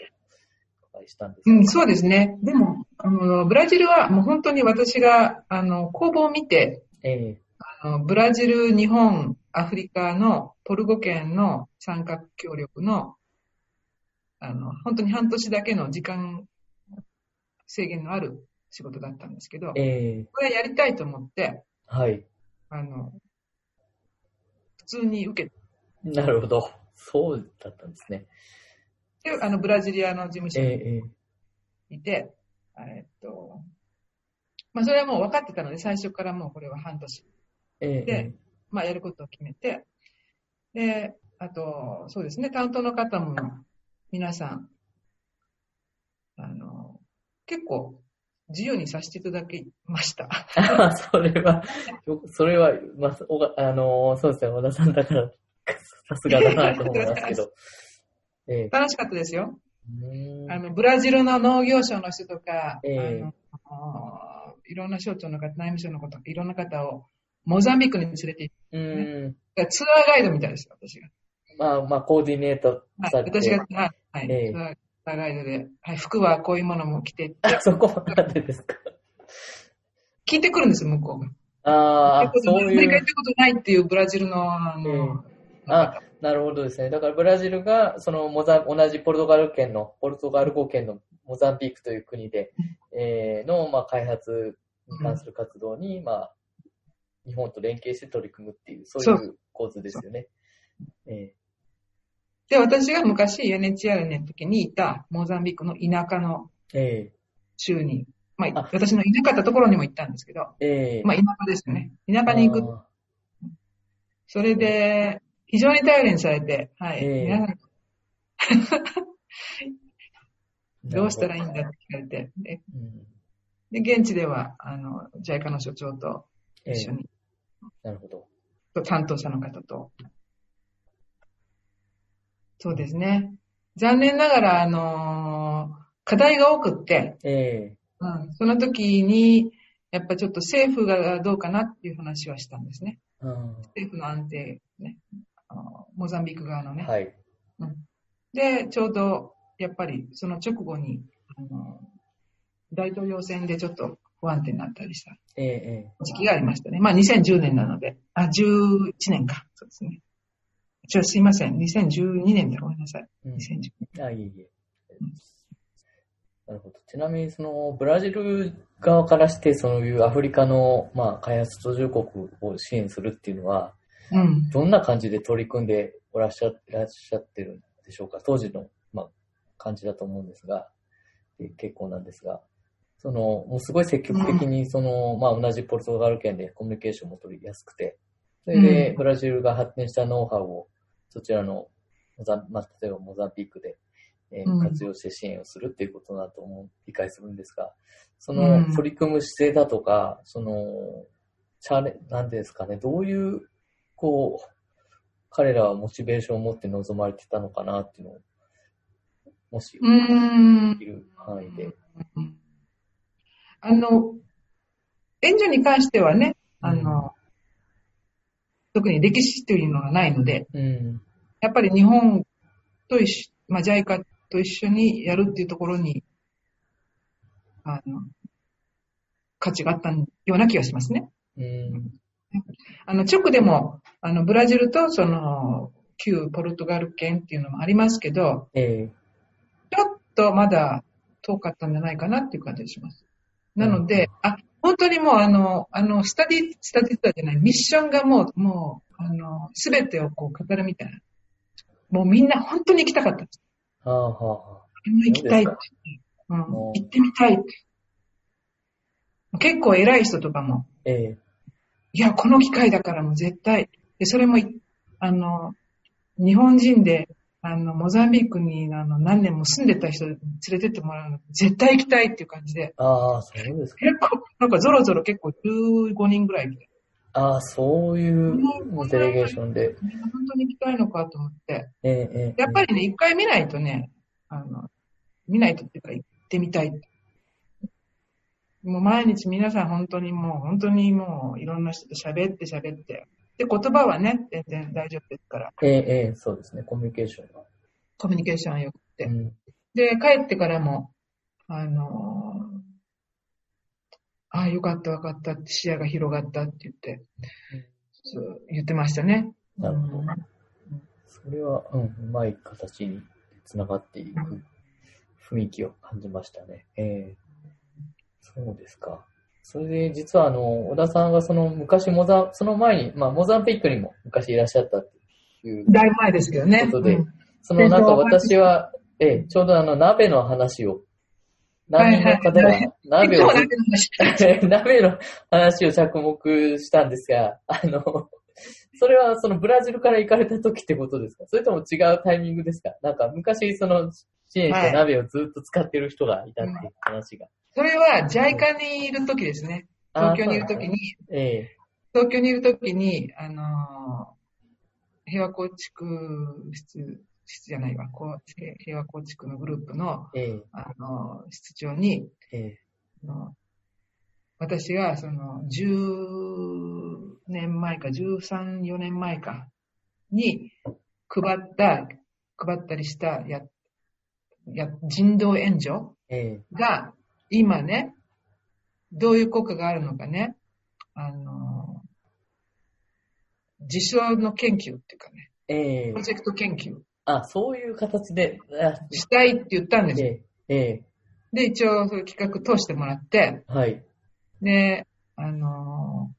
お伺いしたんですがうん、そうですね。でも、あの、ブラジルはもう本当に私が、あの、公募を見て、えあのブラジル、日本、アフリカのトルコ圏の参画協力の、あの、本当に半年だけの時間制限のある仕事だったんですけどー、、えこれやりたいと思って、ーはい。あの、普通に受けなるほど。そうだったんですね。て、あの、ブラジリアの事務所えにえいて、えっと、まあ、それはもう分かってたので、最初からもうこれは半年、えええでまあ、やることを決めて、で、あと、そうですね、担当の方も皆さん、あの、結構自由にさせていただきました。あ それは、よそれは、まあ、おがあのーそうですね、和田さんだから、さすがだなと思いますけど。ええ楽しかったですよ。あの、ブラジルの農業省の人とか、ええあのいろんな省庁の方、内務省の方、いろんな方をモザンビークに連れて行っうーん。て、ツアーガイドみたいですよ、私が。まあ、まあ、コーディネートはい、されて。私が、はい、はいええツアーガイドで、はい、服はこういうものも着てって、あ そこはなんでですか聞いてくるんですよ、向こうが。ああ、そうアメリカ行っいう。たことないっていうブラジルの、あの、あ、なるほどですね。だからブラジルが、そのモザ、同じポルトガル圏の、ポルトガル語圏のモザンビークという国で、えーの、まあ、開発に関する活動に、まあ、日本と連携して取り組むっていう、そう。いう構図ですよね。えで、私が昔 UNHR の時にいたモザンビークの田舎のー、え。州に、まああ、私のいなかったところにも行ったんですけど、ー、え。ー、まあ、田舎ですよね。田舎に行く。あそれで、非常に頼りにされて、はい。ど。うしたらいいんだって聞かれて、で、うん。で現地では、あの、JICA の所長とえー一緒に、なるほど。と担当者の方と。そうですね。残念ながら、あのー課題が多くって、えうん、その時に、やっぱちょっと政府がどうかなっていう話はしたんですね。ー、うん政府の安定、ね。あのモザンビーク側のね。はい。うんで、ちょうど、やっぱりその直後に、あの大統領選でちょっと不安定になったりしたえー、え時期がありましたね。まあ2010年なので、あ、11年か。そうですね。ちょ、すいません。2012年でごめんなさい。ー、うん2010あ、いえいえ。なるほど。ちなみに、その、ブラジル側からして、そういうアフリカの、まあ、開発途上国を支援するっていうのは、うん。どんな感じで取り組んでおらっしゃいらっしゃってるんでしょうか？当時の、まあ、感じだと思うんですが。で結構なんですが、その、もうすごい積極的に、その、まあ同じポルトガル圏でコミュニケーションも取りやすくて、それでうん。ブラジルが発展したノウハウを、そちらのモザン、まあ、例えばモザンビークで、えーうん。活用して支援をするっていうことだと思う、理解するんですが、そうん。の取り組む姿勢だとか、その、チャレ、なんですかね、どういう、こう、彼らはモチベーションを持って臨まれてたのかなっていうのを、もし、うーん。いる範囲で。あの、援助に関してはね、あの、特に歴史というのがないので、うん。やっぱり日本と一緒、まあ、JICA と一緒にやるっていうところに、あの、価値があったような気がしますね。うん。あの、直でも、あの、ブラジルとその、旧ポルトガル圏っていうのもありますけど、えちょっとまだ遠かったんじゃないかなっていう感じがします。なので、あ、本当にもうあの、あの、スタディ、スタディツアーじゃない、ミッションがもう、もう、あの、すべてをこう語るみたいな。もうみんな本当に行きたかったです。ー、はあはあはあ。行きたいってそうん、行ってみたいって。結構偉い人とかも、えいや、この機会だからもう絶対。で、それもい、あの、日本人で、あの、モザンビークにあの何年も住んでた人連れてってもらうの、絶対行きたいっていう感じで、ー、ああ、そうですか。結構、なんかゾロゾロ結構15人ぐらいああ、そういうデレゲーションで。本当に行きたいのかと思って、ええええやっぱりね、一回見ないとね、あの、見ないとっていうか行ってみたい。もう毎日皆さん本当にもう、本当にもういろんな人と喋って喋って。で、言葉はね、全然大丈夫ですから、ええええそうですね、コミュニケーションが。コミュニケーションはよくて。うん。で、帰ってからも、あのーああ、よかった、よかったって、視野が広がったって言って、そう言ってましたね。なるほどうんそれは、うん、うまい形につながっていく雰囲気を感じましたね。ええそうですか。それで、実はあの、小田さんがその昔モザ、その前に、まあ、モザンピックにも昔いらっしゃったっていうだいぶ前ですけどね。ことでうん。そのなんか私は、ええ、ちょうどあの鍋の話を、難民の方が 鍋を 鍋の話を着目したんですが、あの、それはそのブラジルから行かれた時ってことですか？それとも違うタイミングですか？なんか昔その支援した鍋をずっと使ってる人がいたっていう話が。それは、ジャイカにいる時ですね。東京にいる時に、ええ。東京にいる時に、あのー平和構築室、室じゃないわ、平和構築のグループの、ええ。あのー室長に、ええ。あの私が、その、10年前か、13、4年前か、に、配った、配ったりした、や、や、人道援助ええ。が、今ね、どういう効果があるのかね、あの、実証の研究っていうかね、ええ。プロジェクト研究。あ、そういう形で、あしたいって言ったんです。よ。え。ええ。で、一応そういう企画通してもらって、えはい。で、あの、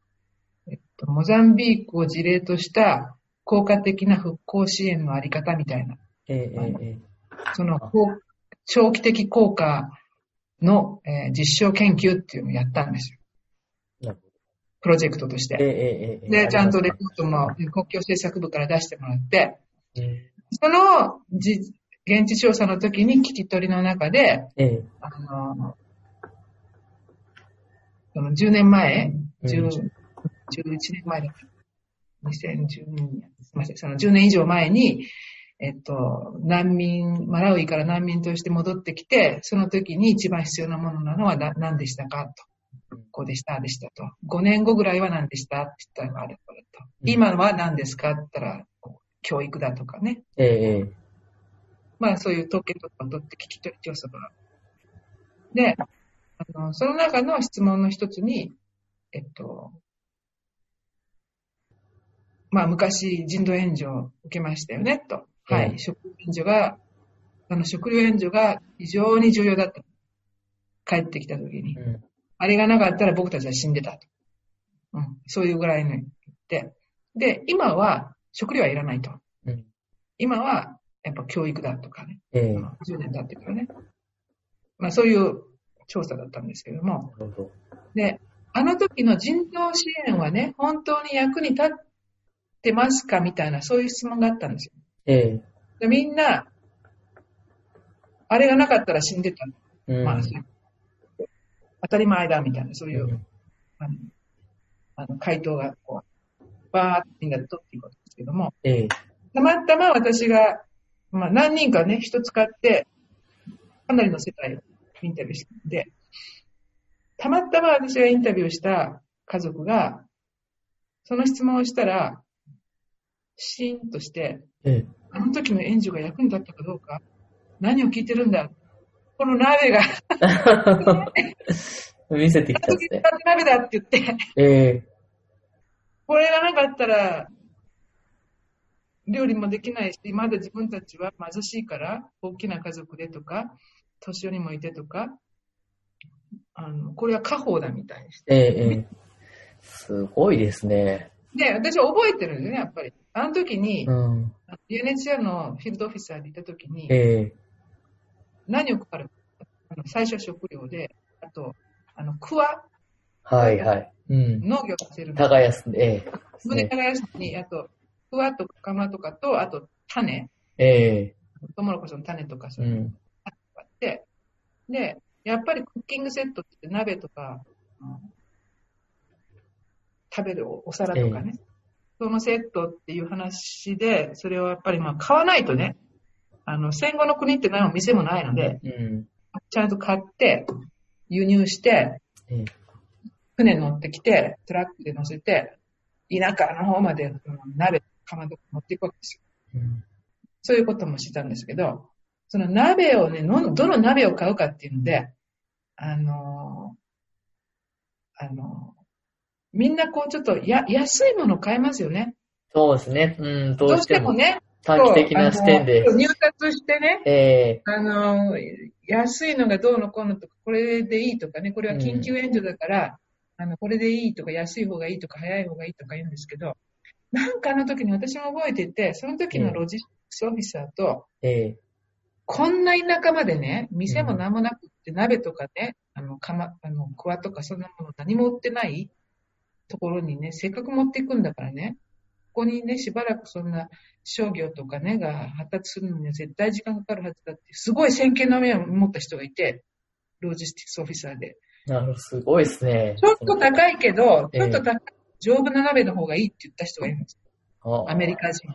えっと、モザンビークを事例とした効果的な復興支援のあり方みたいな、えええええその、長期的効果の、えー実証研究っていうのをやったんですよ。プロジェクトとして。えええええで、ちゃんとレあポートも国境政策部から出してもらって、そのじ現地調査の時に聞き取りの中で、ええあの、その10年前、うん。10 11年前だった。2012年、すみません、その10年以上前に、えっと、難民、マラウイから難民として戻ってきて、その時に一番必要なものなのはな何でしたか？と。こうでした、でしたと。5年後ぐらいは何でした？って言ったらあれこれと。うん今は何ですか？って言ったら、教育だとかね。えええまあそういう統計とかを取って聞き取り調査が。で、あの、その中の質問の一つに、えっと、まあ昔人道援助を受けましたよね、と。はええい。食料援助が、あの食料援助が非常に重要だった。帰ってきた時にあれがなかったら僕たちは死んでたと。うん。そういうぐらいの言って。で、今は食料はいらないと。うん今はやっぱ教育だとかね。ええ10年経ってからね。まあそういう調査だったんですけども。で、あの時の人道支援はね、本当に役に立ってますかみたいな、そういう質問があったんですよ。ええ。でみんな、あれがなかったら死んでた。うん。まあ、当たり前だみたいな、そういう、うんあの、あの回答がこう、バーってみんなで取っていくわけですけども、ええ。たまたま私が、まあ何人かね、人使って、かなりの世界をインタビューしたんで、たまたま私がインタビューした家族が、その質問をしたら、シーンとして、えあの時の援助が役に立ったかどうか、何を聞いてるんだこの鍋が、え。見せてきあの時使ったんですね。た鍋だって言って、ええ。これがなかったら、料理もできないし、まだ自分たちは貧しいから、大きな家族でとか、年寄りもいてとか、あの、これは家宝だみたいにして。ええ。ええ。すごいですね。で、私は覚えてるんですね、やっぱり。あの時にう、ん。UNHCR のフィールドオフィサーでいた時に、ええ。何を配るあの最初は食料で、あと、あの、クワ、はいはい。うん。農業させる。耕す、ええ。です胸ね。耕すのに、あと、クワとか釜とかと、あと、種、ええ。トウモロコシの種とか、そうう。いうんあって、で、やっぱりクッキングセットって鍋とか、うん食べるおお皿とかね、そのセットっていう話で、それをやっぱりまあ買わないとね、あの、戦後の国って何も店もないので、うん。ちゃんと買って、輸入して、ええ。船に乗ってきて、トラックで乗せて、田舎の方まで、うん鍋、かまど持っていくわけですよ。うんそういうこともしてたんですけど、その鍋をね、のどの鍋を買うかっていうので、あのーあのーみんなこうちょっとや安いものを買いますよね。そうですね。うん、どどうしてもね、短期的な視点で入札してね、ええ。あのー安いのがどうのこうのとか、これでいいとかね、これは緊急援助だから、あの、これでいいとか、安い方がいいとか、早い方がいいとか言うんですけど、なんかあの時に私も覚えてて、その時のロジスティックスオフィサーと、ええ。こんな田舎までね、店も何もなくって、鍋とかね、あの、かま、あの、クワとかそんなもの何も売ってないところにね、せっかく持っていくんだからね、ここにね、しばらくそんな商業とかね、が発達するのには絶対時間かかるはずだって、すごい先見の目を持った人がいて、ロジスティックスオフィサーで。なるほど、すごいですね。ちょっと高いけど、ええちょっと高い、丈夫な鍋の方がいいって言った人がいるんです。あアメリカ人。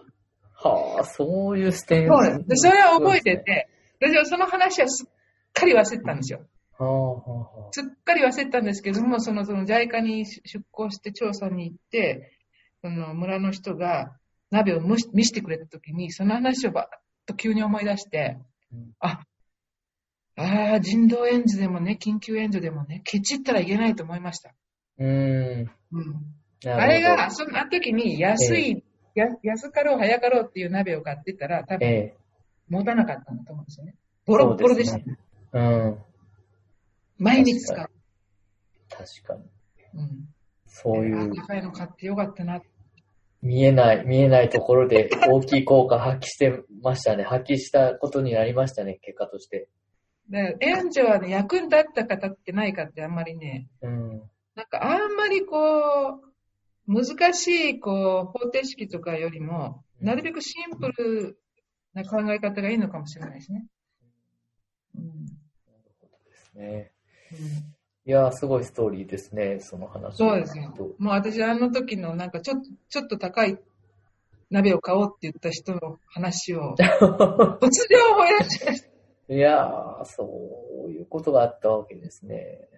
はあ、そういう視点。そうです。でそれは覚えてて、私はその話はすっかり忘れてたんですよ。すっかり忘れてたんですけども、その、その、JICA に出向して調査に行って、その村の人が鍋を蒸し見せてくれたときに、その話をばっと急に思い出して、うんあ、ああ、人道援助でもね、緊急援助でもね、ケチったらいけないと思いました。うーん。うん。あれが、、そのあの時に安い、や安かろう早かろうっていう鍋を買ってたら、多分ええ。持たなかったんだと思うんですよね。ボロッボロでしたね。うん。毎日使う。確かに。うん。そういうあ高いの買ってよかったな。見えない、見えないところで大きい効果発揮してましたね。発揮したことになりましたね、結果として。で援助はね、役に立ったか立ってないかってあんまりね、うん。なんかあんまりこう、難しいこう方程式とかよりも、なるべくシンプルな考え方がいいのかもしれないですね。うんですね。うんいやー、すごいストーリーですね、その話。そうですよ。もう私あの時のなんかちょっと、ちょっと高い鍋を買おうって言った人の話を、突然思い出しました。いやー、そういうことがあったわけですね。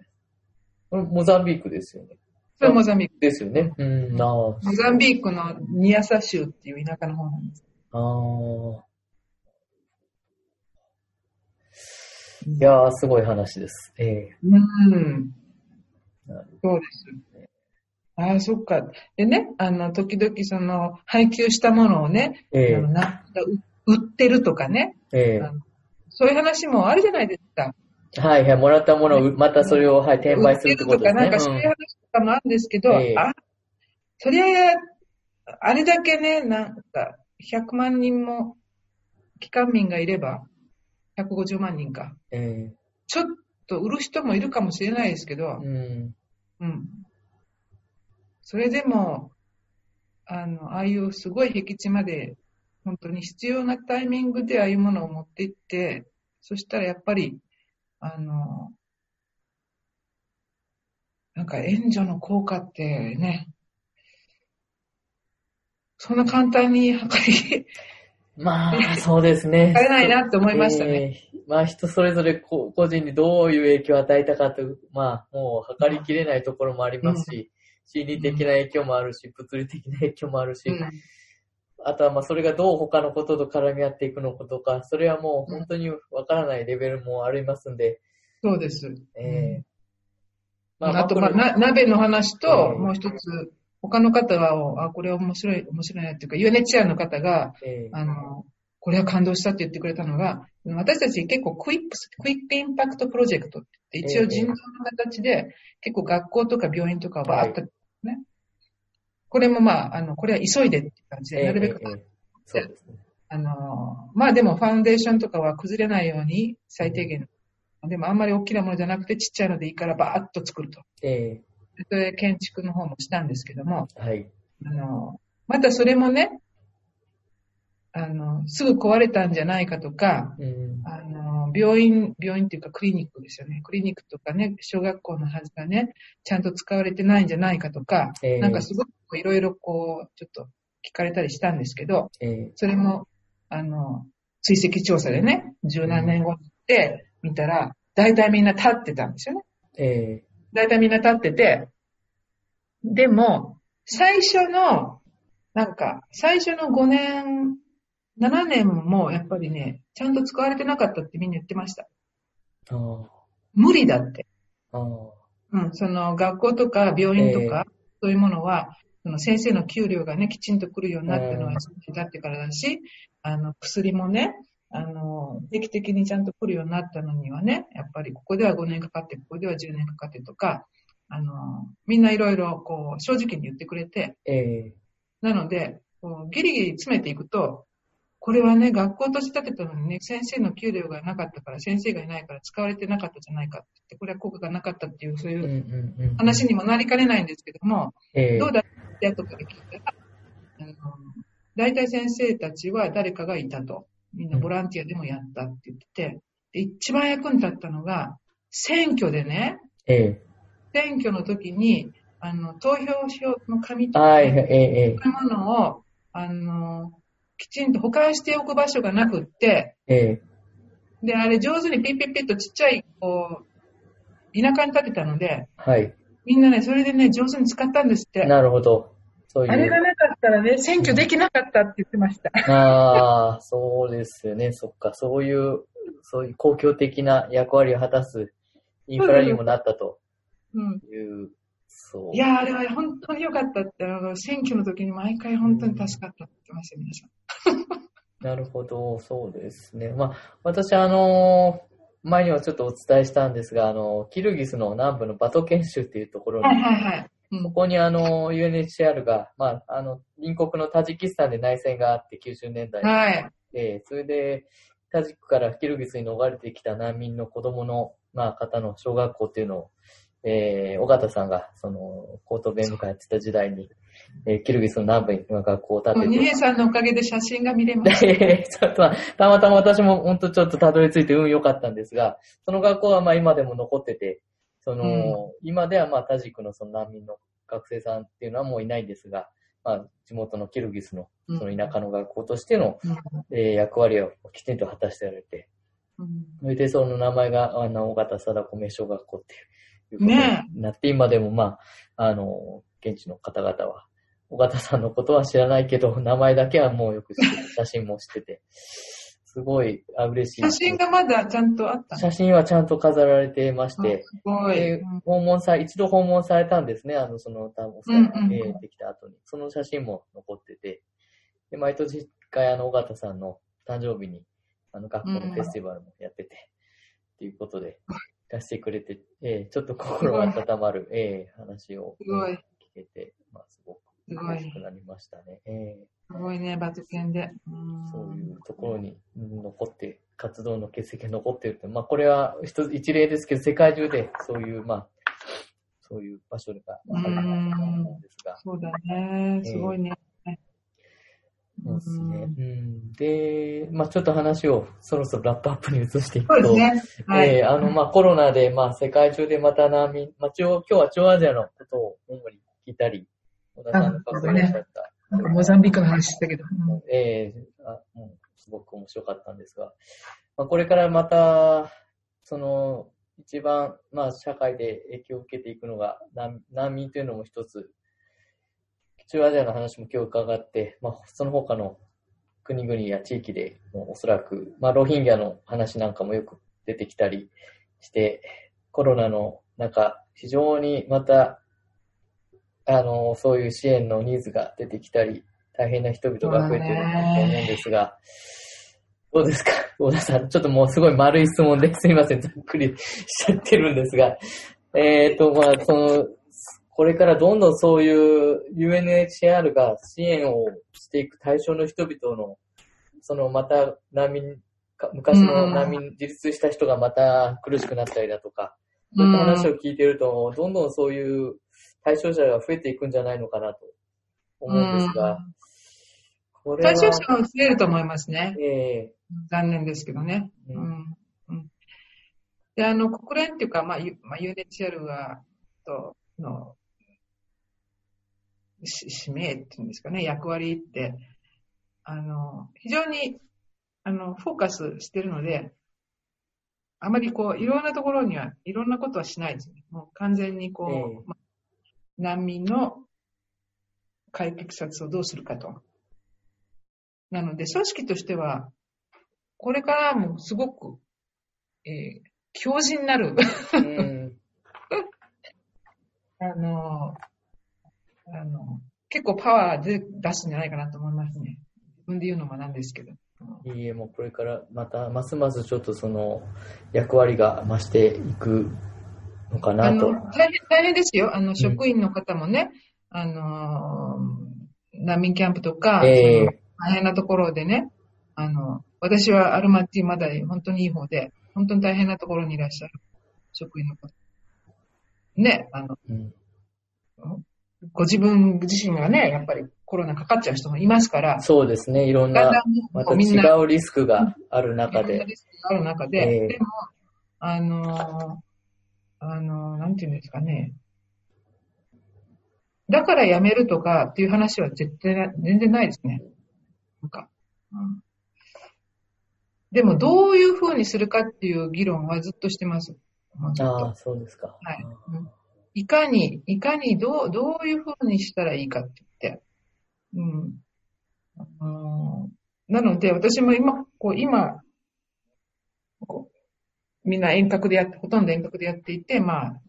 これモザンビークですよね。それモザンビーク。ですよね。うん、なあ。モザンビークのニアサ州っていう田舎の方なんです。あーいやー、すごい話です。ええうん。そうです。ああ、そっか。でね、あの、時々その、配給したものをね、えあのな売ってるとかね、ええあのそういう話もあるじゃないですか。えはいはい、もらったものを、またそれを、はい、転売するってことですね。売ってるとか、なんかそういう話とかもあるんですけど、ええあ、そりゃ、あれだけね、なんか、100万人も、帰還民がいれば、150万人か。うんえちょっと売る人もいるかもしれないですけど、うん。うん。それでも、あの、ああいうすごい僻地まで、本当に必要なタイミングでああいうものを持っていって、そしたらやっぱり、あの、なんか援助の効果ってね、そんな簡単に測り、まあ、そうですね。測れないなって思いましたね。えーまあ、人それぞれこ個人にどういう影響を与えたかという、まあ、もう測りきれないところもありますし、心理的な影響もあるし、物理的な影響もあるし、うん。あとはまあそれがどう他のことと絡み合っていくのかとか、それはもう本当にわからないレベルもありますんで、そうです。えー。あと、まあ、マクロな面の話と、うん。もう一つ、他の方は、あ、これ面白い、面白いなっていうか、 UNHCR の方が、えーあの、これは感動したって言ってくれたのが、私たち結構 quick s、quick impact project って言って、一応人道の形で、結構学校とか病院とかをバーッと、ね。これもまあ、あの、これは急いでって感じで、えーなるべく、えーえーそうですね。あの、まあでもファウンデーションとかは崩れないように最低限。でもあんまり大きなものじゃなくてちっちゃいのでいいからバーッと作ると。えそれで建築の方もしたんですけども、ーはい。あの、またそれもね、あの、すぐ壊れたんじゃないかとか、うんあの、病院、病院っていうかクリニックですよね。クリニックとかね、小学校のはずがね、ちゃんと使われてないんじゃないかとか、えーなんかすごくいろいろこう、ちょっと聞かれたりしたんですけど、えそれも、あの、追跡調査でね、十何年後に行って見たら、大体みんな立ってたんですよね。ーえ大体みんな立ってて、でも、最初の、なんか、最初の5年、7年もやっぱりね、ちゃんと使われてなかったってみんな言ってました。無理だって。うん、その学校とか病院とか、そういうものは、その先生の給料がね、きちんと来るようになったのはうん1年経ってからだし、あの、薬もね、あの、定期的にちゃんと来るようになったのにはね、やっぱりここでは5年かかって、ここでは10年かかってとか、あの、みんないろいろこう、正直に言ってくれて、ーえ。なので、こうギリギリ詰めていくと、これはね、学校として建てたのにね、先生の給料がなかったから、先生がいないから使われてなかったじゃないかって言って、これは効果がなかったっていう、そういーう話にもなりかねないんですけども、えーどうだって後から聞いたら、あの、大体先生たちは誰かがいたと。みんなボランティアでもやったって言ってて、で一番役に立ったのが、選挙でね、え選挙の時に、あの、投票票の紙ーとか、はい、ね、えーえそういうものを、あの、きちんと保管しておく場所がなくって、ーえで、あれ上手にピッピッピッとちっちゃい、こう、田舎に建てたので、ーはい。みんなね、それでね、上手に使ったんですって。なるほど。そういう。あれがなかったらね、選挙できなかったって言ってました。ああ、そうですよね。そっか。そういう、そういう公共的な役割を果たすインフラにもなったとうん。いう、そう。いやー、あれは本当に良かったって、あの、選挙の時に毎回本当に助かったって言ってました、皆さん。なるほど、そうですね。まあ、私、あのー前にはちょっとお伝えしたんですが、あの、キルギスの南部のバトケン州っていうところに、はいはいはい。うん。ここにあの、UNHCR が、まあ、あの、隣国のタジキスタンで内戦があって90年代にはい。で、それで、タジクからキルギスに逃れてきた難民の子供の、まあ、方の小学校っていうのを、えー、尾形さんが、その、高等弁務官やってた時代に、えーキルギスの南部に学校を建てて、二平さんのおかげで写真が見れました。でちょっと、たまたま私も本当ちょっとたどり着いて運良かったんですが、その学校はまあ今でも残ってて、その、今ではまあタジクのその難民の学生さんっていうのはもういないんですが、まあ地元のキルギスのその田舎の学校としての、うん。えー役割をきちんと果たしておられて、うん。それでその名前が、あの、尾形貞子名小学校っていうことねになって、今でもまあ、あの、現地の方々は、尾形さんのことは知らないけど、名前だけはもうよく知ってて、写真も知ってて、すごい、あ、嬉しい。写真がまだちゃんとあったの？写真はちゃんと飾られてまして、すごい。訪問さ、一度訪問されたんですね、あの、その、多分、うんうんうん。えーできた後に。その写真も残ってて、で、毎年一回、あの、尾形さんの誕生日に、あの、学校のフェスティバルもやってて、っていうことで、出してくれて、えーちょっと心温まる、えー話を聞けて、まあ、すごくすごい嬉しくなりましたね。えーすごいね、バトケンで。うんそういうところにうん残って活動の結績が残っていると。まあ、これは一つ一例ですけど、世界中でそういう、まあ、そういう場所があると思うんですが。そうだね。すごいね。そうですね。うん、で、まあちょっと話をそろそろラップアップに移していくと、ね。はい。えーあの、まあコロナで、まあ世界中でまた難民、まあ今日は中央アジアのことを主に聞いたり、小田さんの過去いらっしゃった。なんかモザンビークの話したけど。うんえーあうん、すごく面白かったんですが、まあ、これからまた、その、一番、まあ、社会で影響を受けていくのが難難民というのも一つ、中央アジアの話も今日伺って、まあ、その他の国々や地域でもおそらく、まあ、ロヒンギャの話なんかもよく出てきたりして、コロナの中、非常にまた、あの、そういう支援のニーズが出てきたり、大変な人々が増えていると思うんですが、どうですか？小田さん。ちょっともうすごい丸い質問ですいません。ざっくりしちゃってるんですが。えっ、と、まあ、その、これからどんどんそういう UNHCR が支援をしていく対象の人々の、そのまた難民、か昔の難民、自立した人がまた苦しくなったりだとか、そういった話を聞いてると、どんどんそういう対象者が増えていくんじゃないのかなと思うんですが、これは対象者は増えると思いますね。え残念ですけどね。えうん。うん。で、あの、国連っていうか、まあ、まあ、UNHCR は、と、の、し使命っていうんですかね、役割って、あの、非常に、あの、フォーカスしてるので、あまりこう、いろんなところには、いろんなことはしないですね。もう完全にこう、ええまあ難民の解決策をどうするかと。なので、組織としては、これからもすごく、えー強靭になる、うん あの、あの、結構パワーで出すんじゃないかなと思いますね。自分で言うのもなんですけど。いいえ、もうこれからまた、ますますちょっとその役割が増していくのかあなと。の、大変、大変ですよ。あの、職員の方もね、あの、難民キャンプとか、ええその大変なところでね、あの、私はアルマティまだ本当にいい方で、本当に大変なところにいらっしゃる職員の方。ね、あの、うんご自分自身がね、やっぱりコロナかかっちゃう人もいますから、そうですね、いろんなだんだん、また違うリスクがある中で。リスクがある中で、ええでも、あの、あの、なんていうんですかね。だから辞めるとかっていう話は絶対な、全然ないですね。なんか。うんでも、どういう風にするかっていう議論はずっとしてます。ああ、そうですか。はい。うんいかに、いかにどう、どういう風にしたらいいかって言って。うん。あのなので、私も今、こう、今、みんな遠隔でやって、ほとんど遠隔でやっていて、まあ、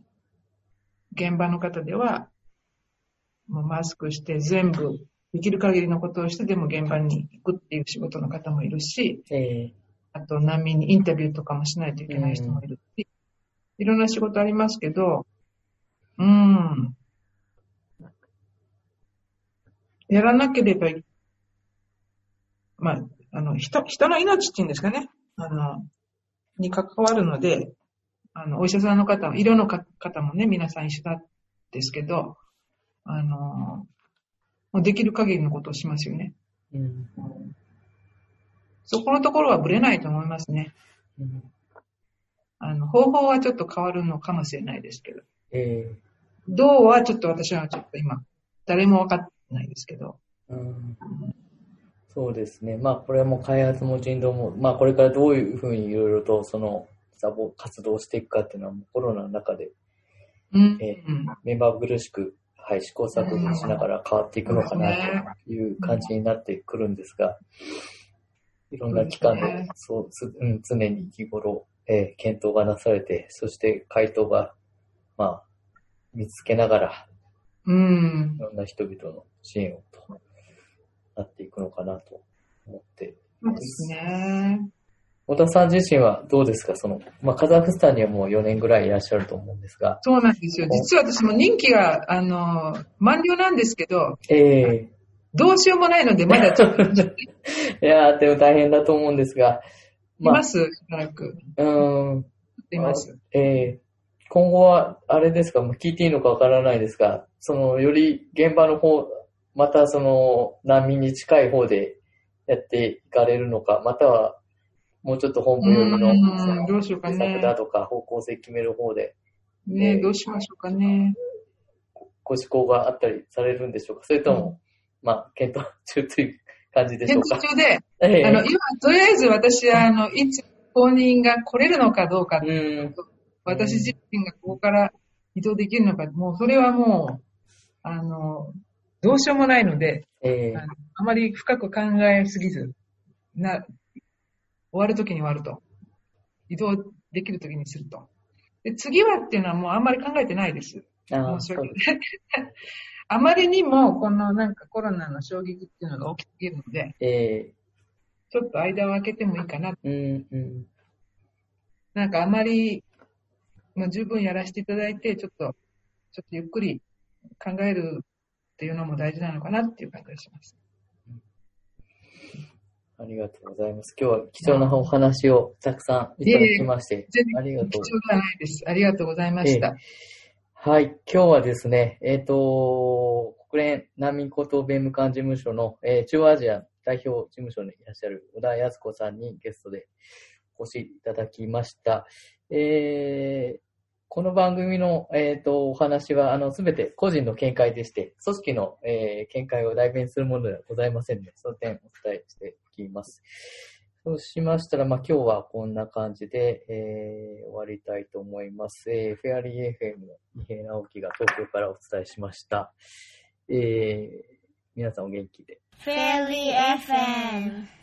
現場の方では、もうマスクして全部、できる限りのことをしてでも現場に行くっていう仕事の方もいるし、ええあと難民にインタビューとかもしないといけない人もいるし、いろんな仕事ありますけど、うん。やらなければい、まあ、あの、人、人の命っていうんですかね。あの、に関わるので、あの、お医者さんの方も、医療のか方もね、皆さん一緒だですけど、あの、もうできる限りのことをしますよね。うんそこのところはぶれないと思いますね。うんあの、方法はちょっと変わるのかもしれないですけど。ええどうはちょっと私はちょっと今、誰も分かってないですけど。うんそうですね。まあ、これはもう開発も人道も、まあ、これからどういうふうにいろいろと、その、サポ活動していくかっていうのは、もうコロナの中でうん。えうん目まぐるしく、はい、試行錯誤しながら変わっていくのかなという感じになってくるんですが、いろんな機関でそう、つうん、常に日頃、えー検討がなされて、そして回答が、まあ、見つけながら、うんい。ろんな人々の支援をとなっていくのかなと思って。そうですね。小田さん自身はどうですか？その、まあ、カザフスタンにはもう4年ぐらいいらっしゃると思うんですが、そうなんですよ。実は私も任期が、あの、満了なんですけど、ええどうしようもないので、まだちょっと、いやー、でも大変だと思うんですが、います、しばらく。うーん。います。えー今後は、あれですか、もう聞いていいのかわからないですが、その、より現場の方、またその、難民に近い方でやっていかれるのか、または、もうちょっと本部よりの、施策だとか、方向性決める方で、ねどうしましょうかね。ご思考があったりされるんでしょうか。それとも、まあ、検討中という感じでしょうか。現地中で、ええ。あの、今、とりあえず私は、あの、いつ公認が来れるのかどうか。う、ーん。私自身がここから移動できるのか、もうそれはもう、あの、どうしようもないので、ええあのあまり深く考えすぎず、な、終わるときに終わると。移動できるときにすると。で、次はっていうのはもうあんまり考えてないです。ああ、申し訳そうです。あまりにも、このなんかコロナの衝撃っていうのが起きているので、ええちょっと間を空けてもいいかな。うん、うん。なんかあまり、まあ、十分やらせていただいて、ちょっと、ちょっとゆっくり考えるっていうのも大事なのかなっていう感じがします。ありがとうございます。今日は貴重なお話をたくさんいただきましてありがとう貴重ではないです。ありがとうございました。はい、今日はですね、えっ、と、国連難民高等弁務官事務所の、えー中央アジア代表事務所にいらっしゃる小田康子さんにゲストでお越しいただきました。えーこの番組の、えっ、と、お話は、あの、すべて個人の見解でして、組織の、えー見解を代弁するものではございませんので、その点お伝えしておきます。そうしましたら、まあ、今日はこんな感じで、えー終わりたいと思います。えーフェアリー FM の伊平直樹が東京からお伝えしました。えー皆さんお元気で。Fairy FM.